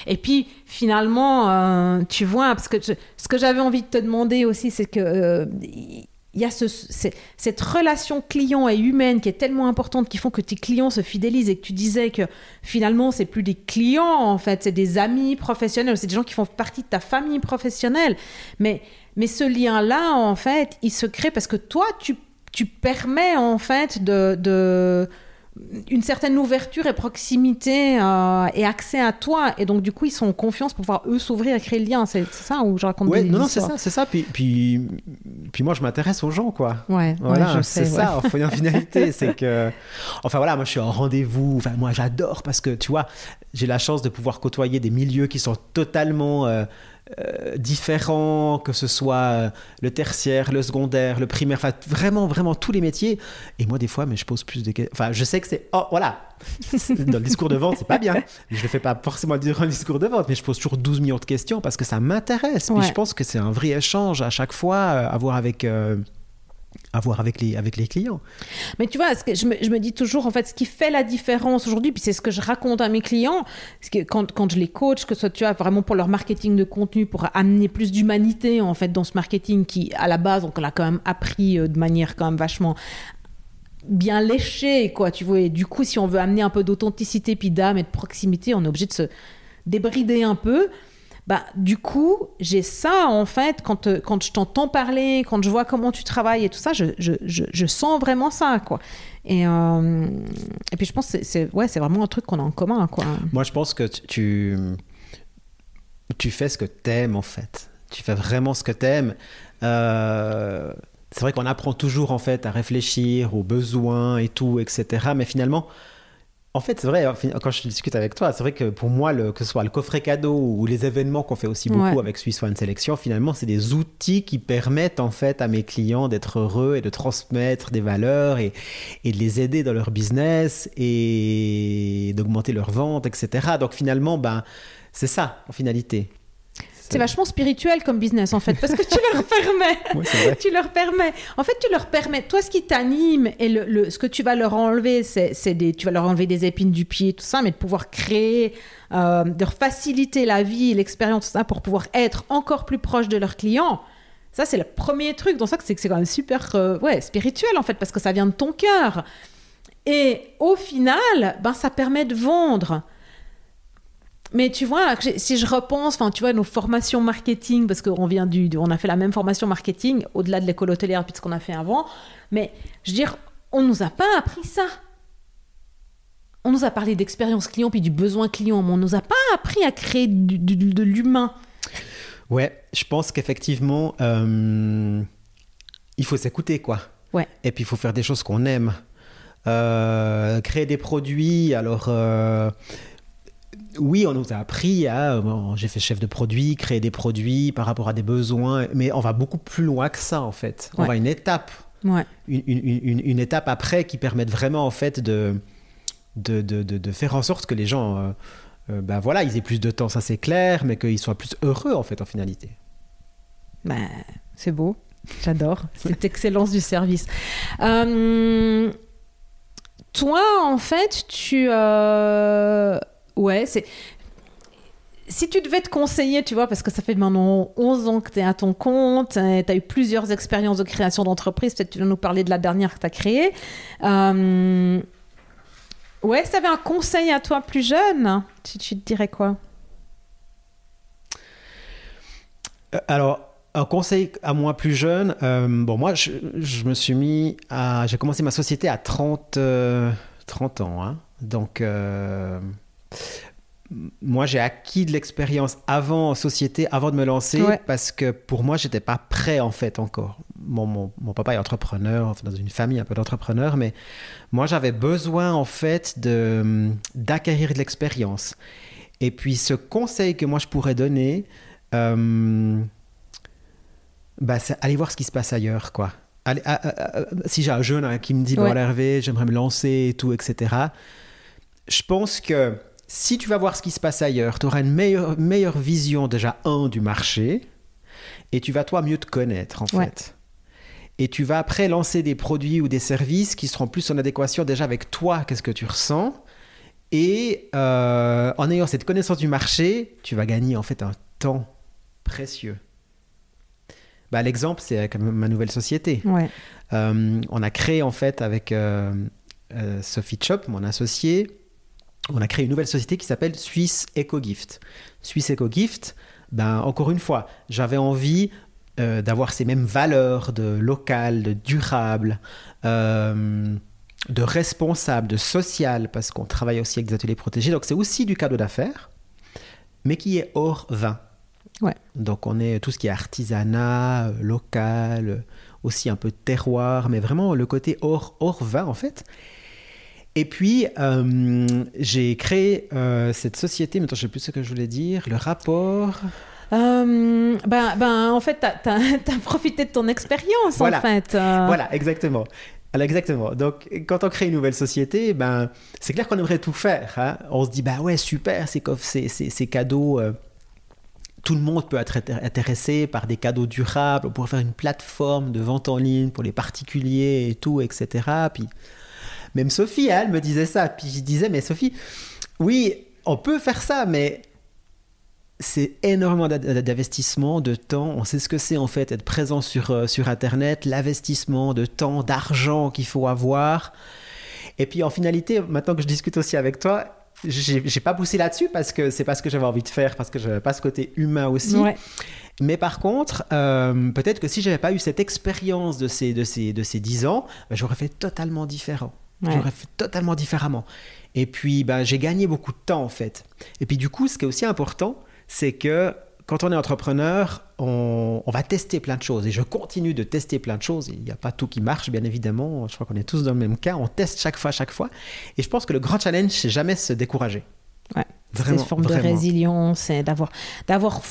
et puis finalement euh, tu vois parce que ce que j'avais envie de te demander aussi c'est que euh, il y a ce, cette relation client et humaine qui est tellement importante qui font que tes clients se fidélisent et que tu disais que finalement c'est plus des clients en fait c'est des amis professionnels c'est des gens qui font partie de ta famille professionnelle. Mais mais ce lien-là, en fait, il se crée parce que toi, tu, tu permets, en fait, de, une certaine ouverture et proximité euh, et accès à toi. Et donc, du coup, ils sont en confiance pour pouvoir, eux, s'ouvrir et créer le lien. C'est ça où je raconte ouais, non, non, c'est ça, c'est ça. Puis, puis, puis moi, je m'intéresse aux gens, quoi. Ouais, voilà, c'est ça, en finalité. c'est que... Enfin, voilà, moi, je suis en rendez-vous. Enfin, moi, j'adore parce que, tu vois, j'ai la chance de pouvoir côtoyer des milieux qui sont totalement... Euh, euh, différents, que ce soit euh, le tertiaire, le secondaire, le primaire, enfin vraiment, vraiment tous les métiers. Et moi, des fois, mais je pose plus de questions. Enfin, je sais que c'est. Oh, voilà Dans le discours de vente, c'est pas bien. Je le fais pas forcément durant le discours de vente, mais je pose toujours 12 millions de questions parce que ça m'intéresse. Puis je pense que c'est un vrai échange à chaque fois, à voir avec à voir avec les, avec les clients. Mais tu vois, je, me, dis toujours, en fait, ce qui fait la différence aujourd'hui, puis c'est ce que je raconte à mes clients, que quand, quand, je les coach, que ce soit tu vois, vraiment pour leur marketing de contenu, pour amener plus d'humanité en fait dans ce marketing qui, à la base, on l'a quand même appris euh, de manière quand même vachement bien léchée, quoi, tu vois. Et du coup, si on veut amener un peu d'authenticité, puis d'âme et de proximité, on est obligé de se débrider un peu bah, du coup, j'ai ça, en fait, quand, euh, quand je t'entends parler, quand je vois comment tu travailles et tout ça, je, je, je, sens vraiment ça, quoi. Et, euh, et puis, je pense que c'est ouais, vraiment un truc qu'on a en commun, quoi. Moi, je pense que tu, tu fais ce que t'aimes, en fait. Tu fais vraiment ce que t'aimes. Euh, c'est vrai qu'on apprend toujours, en fait, à réfléchir aux besoins et tout, etc. Mais finalement, en fait, c'est vrai, quand je discute avec toi, c'est vrai que pour moi, le, que ce soit le coffret cadeau ou les événements qu'on fait aussi beaucoup avec Swiss One Selection, finalement, c'est des outils qui permettent en fait à mes clients d'être heureux et de transmettre des valeurs et, et de les aider dans leur business et d'augmenter leurs ventes, etc. Donc finalement, ben, c'est ça en finalité. C'est vachement spirituel comme business en fait, parce que tu leur permets. tu leur permets. En fait, tu leur permets. Toi, ce qui t'anime et le, ce que tu vas leur enlever, c'est des, tu vas leur enlever des épines du pied, tout ça, mais de pouvoir créer, euh, de leur faciliter la vie, l'expérience, tout ça, pour pouvoir être encore plus proche de leurs clients. Ça, c'est le premier truc. Donc ça, c'est que c'est quand même super, euh, ouais, spirituel en fait, parce que ça vient de ton cœur. Et au final, ben, ça permet de vendre mais tu vois, si je repense, enfin, tu vois, nos formations marketing, parce qu'on vient du, on a fait la même formation marketing au-delà de l'école hôtelière puis de ce qu'on a fait avant. Mais je veux dire, on nous a pas appris ça. On nous a parlé d'expérience client puis du besoin client, mais on nous a pas appris à créer de l'humain. Ouais, je pense qu'effectivement, euh, il faut s'écouter, quoi. Ouais. Et puis il faut faire des choses qu'on aime. Euh, créer des produits, alors. Euh, oui, on nous a appris à. Euh, j'ai fait chef de produit, créer des produits par rapport à des besoins, mais on va beaucoup plus loin que ça en fait. On va une étape, ouais. une, étape après qui permette vraiment en fait de de, de, de, faire en sorte que les gens, euh, euh, ben voilà, ils aient plus de temps, ça c'est clair, mais qu'ils soient plus heureux en fait en finalité. Ben, c'est beau, j'adore cette excellence du service. toi, en fait, tu ouais, c'est. Si tu devais te conseiller, tu vois, parce que ça fait maintenant 11 ans que tu es à ton compte, tu as eu plusieurs expériences de création d'entreprise, peut-être tu vas nous parler de la dernière que tu as créée. Euh, ouais, si tu avais un conseil à toi plus jeune, tu, te dirais quoi? Euh, Alors, un conseil à moi plus jeune, euh, bon, moi, je, me suis mis à. J'ai commencé ma société à 30, 30 ans, hein, donc moi, j'ai acquis de l'expérience avant en société, avant de me lancer, parce que pour moi, j'étais pas prêt en fait encore. Mon, mon, papa est entrepreneur, dans une famille un peu d'entrepreneurs, mais moi, j'avais besoin en fait de d'acquérir de l'expérience. Et puis, ce conseil que moi je pourrais donner, euh, bah, c'est aller voir ce qui se passe ailleurs, quoi. Allez, si j'ai un jeune hein, qui me dit, voilà Hervé, j'aimerais me lancer et tout, etc. Je pense que si tu vas voir ce qui se passe ailleurs, tu auras une meilleure, meilleure vision déjà, un, du marché, et tu vas toi mieux te connaître en fait. Et tu vas après lancer des produits ou des services qui seront plus en adéquation déjà avec toi, qu'est-ce que tu ressens. Et euh, en ayant cette connaissance du marché, tu vas gagner en fait un temps précieux. Bah, L'exemple, c'est avec ma nouvelle société. Euh, on a créé en fait avec euh, Sophie Chop, mon associé, on a créé une nouvelle société qui s'appelle Swiss EcoGift. Swiss EcoGift, ben, encore une fois, j'avais envie euh, d'avoir ces mêmes valeurs de local, de durable, euh, de responsable, de social, parce qu'on travaille aussi avec des ateliers protégés. Donc c'est aussi du cadeau d'affaires, mais qui est hors vin. Ouais. Donc on est tout ce qui est artisanat, local, aussi un peu terroir, mais vraiment le côté hors, hors vin en fait. Et puis, euh, j'ai créé euh, cette société, maintenant je ne sais plus ce que je voulais dire, le rapport. Euh, ben, ben, en fait, tu as, profité de ton expérience, en fait. Voilà, exactement. Alors, exactement. Donc, quand on crée une nouvelle société, ben, c'est clair qu'on aimerait tout faire. Hein. On se dit, bah ouais, super, c'est ces cadeaux. tout le monde peut être intéressé par des cadeaux durables. On pourrait faire une plateforme de vente en ligne pour les particuliers et tout, etc. Puis, même Sophie, elle me disait ça. Puis je disais, mais Sophie, oui, on peut faire ça, mais c'est énormément d'investissement, de temps. On sait ce que c'est en fait être présent sur, euh, sur Internet, l'investissement de temps, d'argent qu'il faut avoir. Et puis en finalité, maintenant que je discute aussi avec toi, j'ai pas poussé là-dessus parce que c'est pas ce que j'avais envie de faire, parce que j'avais pas ce côté humain aussi. Mais par contre, euh, peut-être que si j'avais pas eu cette expérience de ces, de, ces, de ces 10 ans, ben, j'aurais fait totalement différent. J'aurais fait totalement différemment. Et puis, ben, j'ai gagné beaucoup de temps, en fait. Et puis, du coup, ce qui est aussi important, c'est que quand on est entrepreneur, on, va tester plein de choses. Et je continue de tester plein de choses. Il n'y a pas tout qui marche, bien évidemment. Je crois qu'on est tous dans le même cas. On teste chaque fois, chaque fois. Et je pense que le grand challenge, c'est jamais se décourager. C'est une forme de résilience, d'avoir, d'avoir,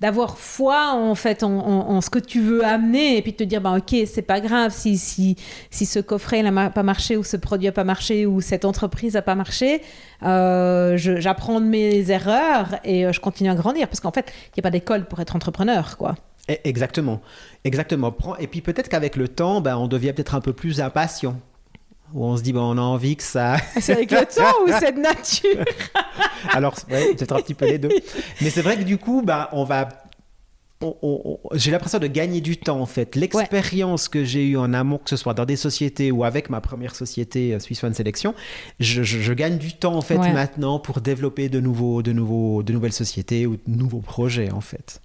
d'avoir foi en fait en, ce que tu veux amener et puis te dire bah ok c'est pas grave si si si ce coffret n'a pas marché ou ce produit a pas marché ou cette entreprise a pas marché, euh, j'apprends de mes erreurs et euh, je continue à grandir parce qu'en fait il n'y a pas d'école pour être entrepreneur quoi. E, exactement, exactement. Et puis peut-être qu'avec le temps, ben, on devient peut-être un peu plus impatient où on se dit, bon, on a envie que ça. C'est avec le temps ou c'est de nature Alors, ouais, peut-être un petit peu les deux. Mais c'est vrai que du coup, bah, on va. j'ai l'impression de gagner du temps en fait. L'expérience que j'ai eue en amont, que ce soit dans des sociétés ou avec ma première société euh, Swiss One Selection, je, gagne du temps en fait maintenant pour développer de, nouveaux, de, nouveaux, de nouvelles sociétés ou de nouveaux projets en fait.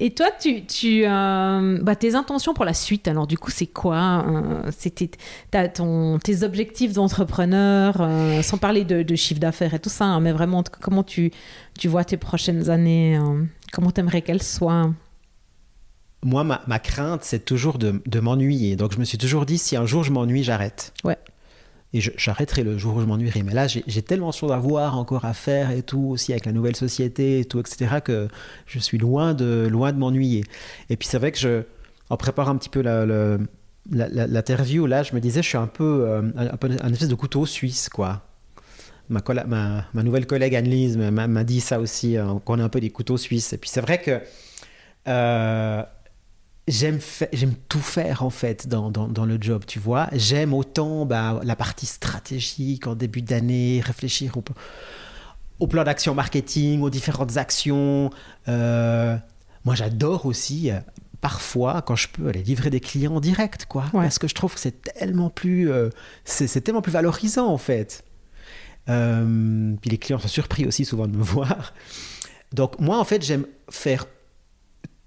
Et toi, tu, tu euh, bah, tes intentions pour la suite, alors du coup, c'est quoi euh, C'était tes objectifs d'entrepreneur, euh, sans parler de, chiffre d'affaires et tout ça, hein, mais vraiment, comment tu, tu vois tes prochaines années Comment tu aimerais qu'elles soient? Moi, ma, ma crainte, c'est toujours de, de m'ennuyer. Donc, je me suis toujours dit, si un jour je m'ennuie, j'arrête. Ouais et j'arrêterai le jour où je m'ennuierai. Mais là, j'ai tellement de choses à voir, encore à faire et tout, aussi avec la nouvelle société et tout, etc., que je suis loin de, loin de m'ennuyer. Et puis c'est vrai que je, en préparant un petit peu l'interview, là, je me disais, je suis un peu, euh, un, peu un espèce de couteau suisse, quoi. Ma, ma, ma nouvelle collègue Anne-Lise m'a dit ça aussi, hein, qu'on est un peu des couteaux suisses. Et puis c'est vrai que euh, j'aime j'aime tout faire en fait dans, dans, le job, tu vois. J'aime autant bah, la partie stratégique en début d'année, réfléchir au, au plan d'action marketing, aux différentes actions. Euh, moi, j'adore aussi euh, parfois quand je peux aller livrer des clients en direct, quoi, parce que je trouve que c'est tellement plus euh, c'est tellement plus valorisant en fait. puis les clients sont surpris aussi souvent de me voir. Donc moi, en fait, j'aime faire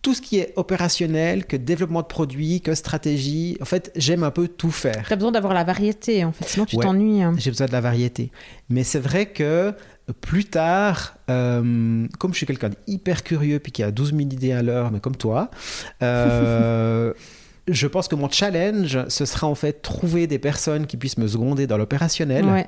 tout ce qui est opérationnel, que développement de produits, que stratégie. En fait, j'aime un peu tout faire. Tu as besoin d'avoir la variété, en fait, sinon tu t'ennuies. Hein. J'ai besoin de la variété. Mais c'est vrai que plus tard, euh, comme je suis quelqu'un d'hyper curieux puis qui a 12 000 idées à l'heure, mais comme toi, euh, je pense que mon challenge, ce sera en fait trouver des personnes qui puissent me seconder dans l'opérationnel. Ouais.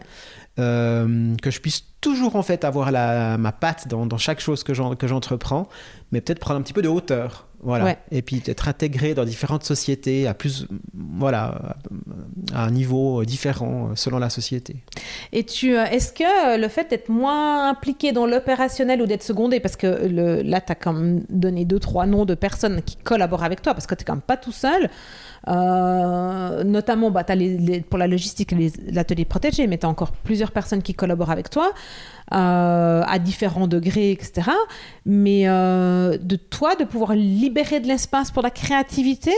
Euh, que je puisse toujours en fait avoir la, ma patte dans, dans chaque chose que j'entreprends, mais peut-être prendre un petit peu de hauteur. Voilà. Et puis être intégré dans différentes sociétés à plus, voilà, à un niveau différent selon la société. Et tu, euh, est-ce que le fait d'être moins impliqué dans l'opérationnel ou d'être secondé, parce que le, là, tu as quand même donné deux, trois noms de personnes qui collaborent avec toi, parce que tu n'es quand même pas tout seul. Euh, notamment, bah, as les, pour la logistique, l'atelier protégé, mais tu as encore plusieurs personnes qui collaborent avec toi euh, à différents degrés, etc. Mais euh, de toi, de pouvoir libérer de l'espace pour la créativité,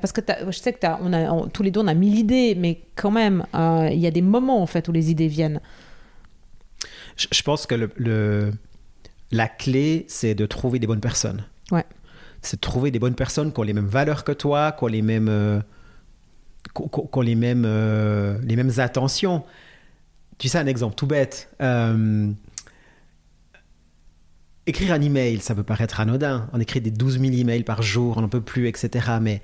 parce que je sais que on a, tous les deux, on a mille idées, mais quand même, il y a des moments en fait où les idées viennent. Je, pense que le, la clé, c'est de trouver des bonnes personnes. Ouais c'est de trouver des bonnes personnes qui ont les mêmes valeurs que toi, qui ont les mêmes, euh, qui ont les mêmes, les mêmes attentions. Tu sais, un exemple tout bête. écrire un email, ça peut paraître anodin. On écrit des 12 000 emails par jour, on n'en peut plus, etc. Mais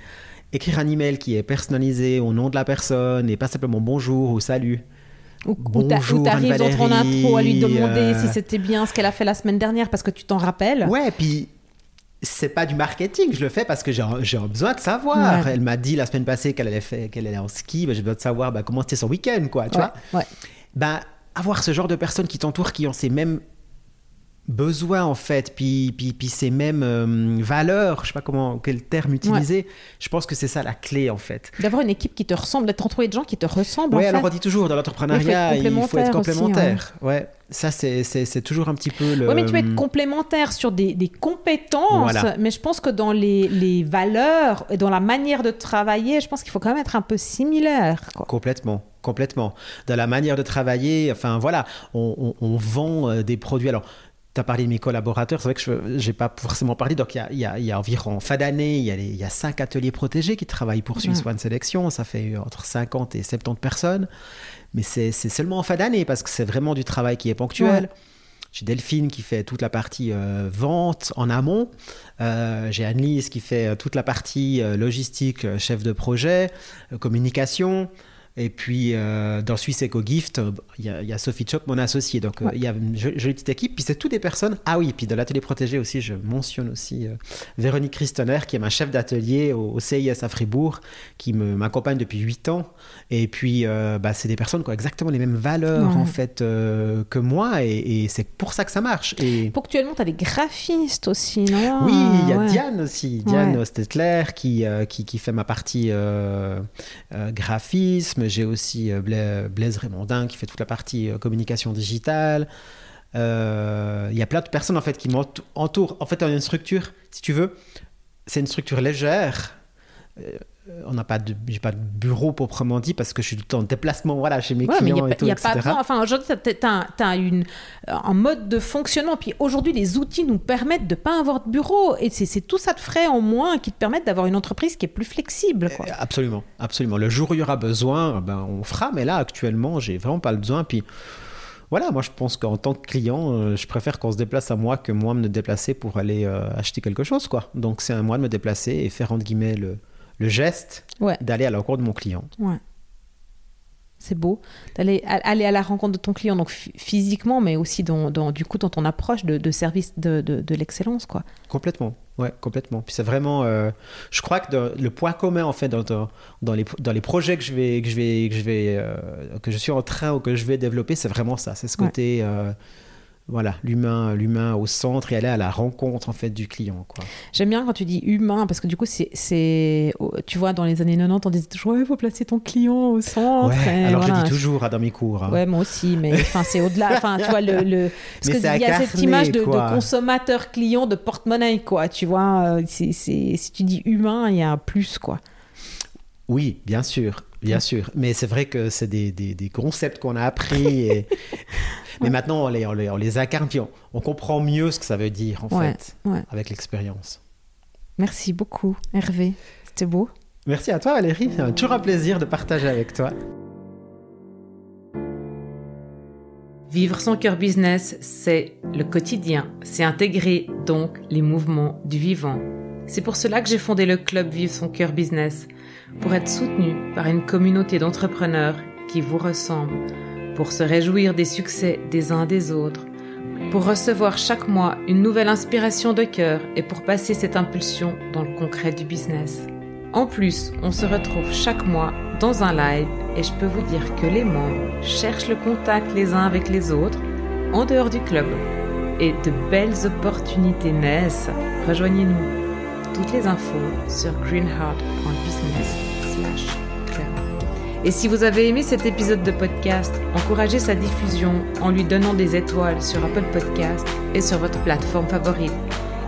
écrire un email qui est personnalisé au nom de la personne et pas simplement bonjour ou salut. Ou, Bonjour, tu arrives dans ton intro à lui demander si c'était bien ce qu'elle a fait la semaine dernière parce que tu t'en rappelles. Ouais, puis c'est pas du marketing, je le fais parce que j'ai besoin de savoir. Elle m'a dit la semaine passée qu'elle allait, qu'elle allait en ski, ben, j'ai besoin de savoir ben, comment c'était son week-end, quoi, tu vois. Ouais. Ben, avoir ce genre de personnes qui t'entourent, qui ont ces mêmes besoin en fait, puis, puis, puis ces mêmes euh, valeurs, je sais pas comment, quel terme utiliser, je pense que c'est ça la clé en fait. D'avoir une équipe qui te ressemble, d'être entouré de gens qui te ressemblent. Oui, alors on dit toujours, dans l'entrepreneuriat, il faut être complémentaire. ouais. ça c'est toujours un petit peu le... Oui, mais tu peux être complémentaire sur des, des compétences, mais je pense que dans les, les, valeurs et dans la manière de travailler, je pense qu'il faut quand même être un peu similaire. Complètement complètement. Dans la manière de travailler, enfin voilà, on, on, on vend euh, des produits. Alors, tu as parlé de mes collaborateurs, c'est vrai que je n'ai pas forcément parlé. Donc, il y a, y a, environ, fin d'année, il y, a il y a cinq ateliers protégés qui travaillent pour Swiss One Selection. Ça fait entre 50 et 70 personnes. Mais c'est seulement en fin d'année parce que c'est vraiment du travail qui est ponctuel. J'ai Delphine qui fait toute la partie euh, vente en amont. Euh, j'ai Annelise qui fait euh, toute la partie logistique, chef de projet, communication. Et puis, euh, dans Suisse Eco Gift, il y, a Sophie Chop, mon associé. Donc, euh, il y a une jolie petite équipe. Puis, c'est toutes des personnes. Ah oui, puis dans l'atelier protégé aussi, je mentionne aussi euh, Véronique Christoner, qui est ma chef d'atelier au, CIS à Fribourg, qui m'accompagne depuis 8 ans. Et puis, bah, c'est des personnes qui ont exactement les mêmes valeurs, en fait, que moi. Et, c'est pour ça que ça marche. Et... Ponctuellement, tu as des graphistes aussi, non? Oui, il y a Diane aussi. Diane Stetler, qui, qui, qui, fait ma partie graphisme j'ai aussi euh, Blaise Raymondin qui fait toute la partie euh, communication digitale. Euh, il y a plein de personnes en fait qui m'entourent. En fait, on a une structure, si tu veux, c'est une structure légère on n'a pas de j'ai pas de bureau proprement dit parce que je suis tout le temps en déplacement voilà chez mes clients et tout y a etc. Pas enfin aujourd'hui tu as, une un mode de fonctionnement puis aujourd'hui les outils nous permettent de pas avoir de bureau et c'est tout ça de frais en moins qui te permettent d'avoir une entreprise qui est plus flexible quoi. absolument absolument le jour où il y aura besoin ben on fera mais là actuellement j'ai vraiment pas le besoin puis voilà, moi je pense qu'en tant que client, euh, je préfère qu'on se déplace à moi que moi me déplacer pour aller euh, acheter quelque chose, quoi. Donc c'est à moi de me déplacer et faire entre guillemets le, le geste d'aller à la rencontre de mon client. Ouais. C'est beau d'aller aller à la rencontre de ton client, donc physiquement, mais aussi dans, du coup dans ton approche de, service de, de, l'excellence, quoi. Complètement, ouais, complètement. Puis c'est vraiment, euh, je crois que le point commun en fait dans, dans, les, dans les projets que je vais que je vais que je vais euh, que je suis en train ou que je vais développer, c'est vraiment ça. C'est ce côté. Euh, voilà, l'humain, l'humain au centre et aller à la rencontre en fait du client. Quoi. J'aime bien quand tu dis humain parce que du coup c'est, oh, tu vois, dans les années 90 on disait toujours il faut placer ton client au centre. alors je dis toujours à dans mes cours. Hein. Ouais, moi aussi, mais enfin c'est au-delà. Enfin, tu vois le, le... parce qu'il y a cette image de, consommateur client de porte-monnaie quoi. Tu vois, euh, c'est, si tu dis humain, il y a un plus quoi. Oui, bien sûr, bien sûr. Mais c'est vrai que c'est des, des, des concepts qu'on a appris et Mais maintenant, on les, on les, on les incarne, puis on, comprend mieux ce que ça veut dire, en fait, avec l'expérience. Merci beaucoup, Hervé. C'était beau. Merci à toi, Valérie. C'est toujours un plaisir de partager avec toi. Vivre son cœur business, c'est le quotidien. C'est intégrer donc les mouvements du vivant. C'est pour cela que j'ai fondé le club Vivre son cœur business, pour être soutenu par une communauté d'entrepreneurs qui vous ressemblent pour se réjouir des succès des uns des autres, pour recevoir chaque mois une nouvelle inspiration de cœur et pour passer cette impulsion dans le concret du business. En plus, on se retrouve chaque mois dans un live et je peux vous dire que les membres cherchent le contact les uns avec les autres en dehors du club et de belles opportunités naissent. Rejoignez-nous. Toutes les infos sur greenheart.business et si vous avez aimé cet épisode de podcast, encouragez sa diffusion en lui donnant des étoiles sur Apple Podcast et sur votre plateforme favorite.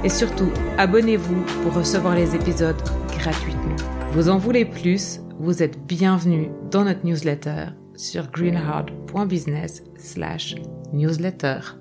Et surtout, abonnez-vous pour recevoir les épisodes gratuitement. Vous en voulez plus? Vous êtes bienvenue dans notre newsletter sur greenheart.business/newsletter.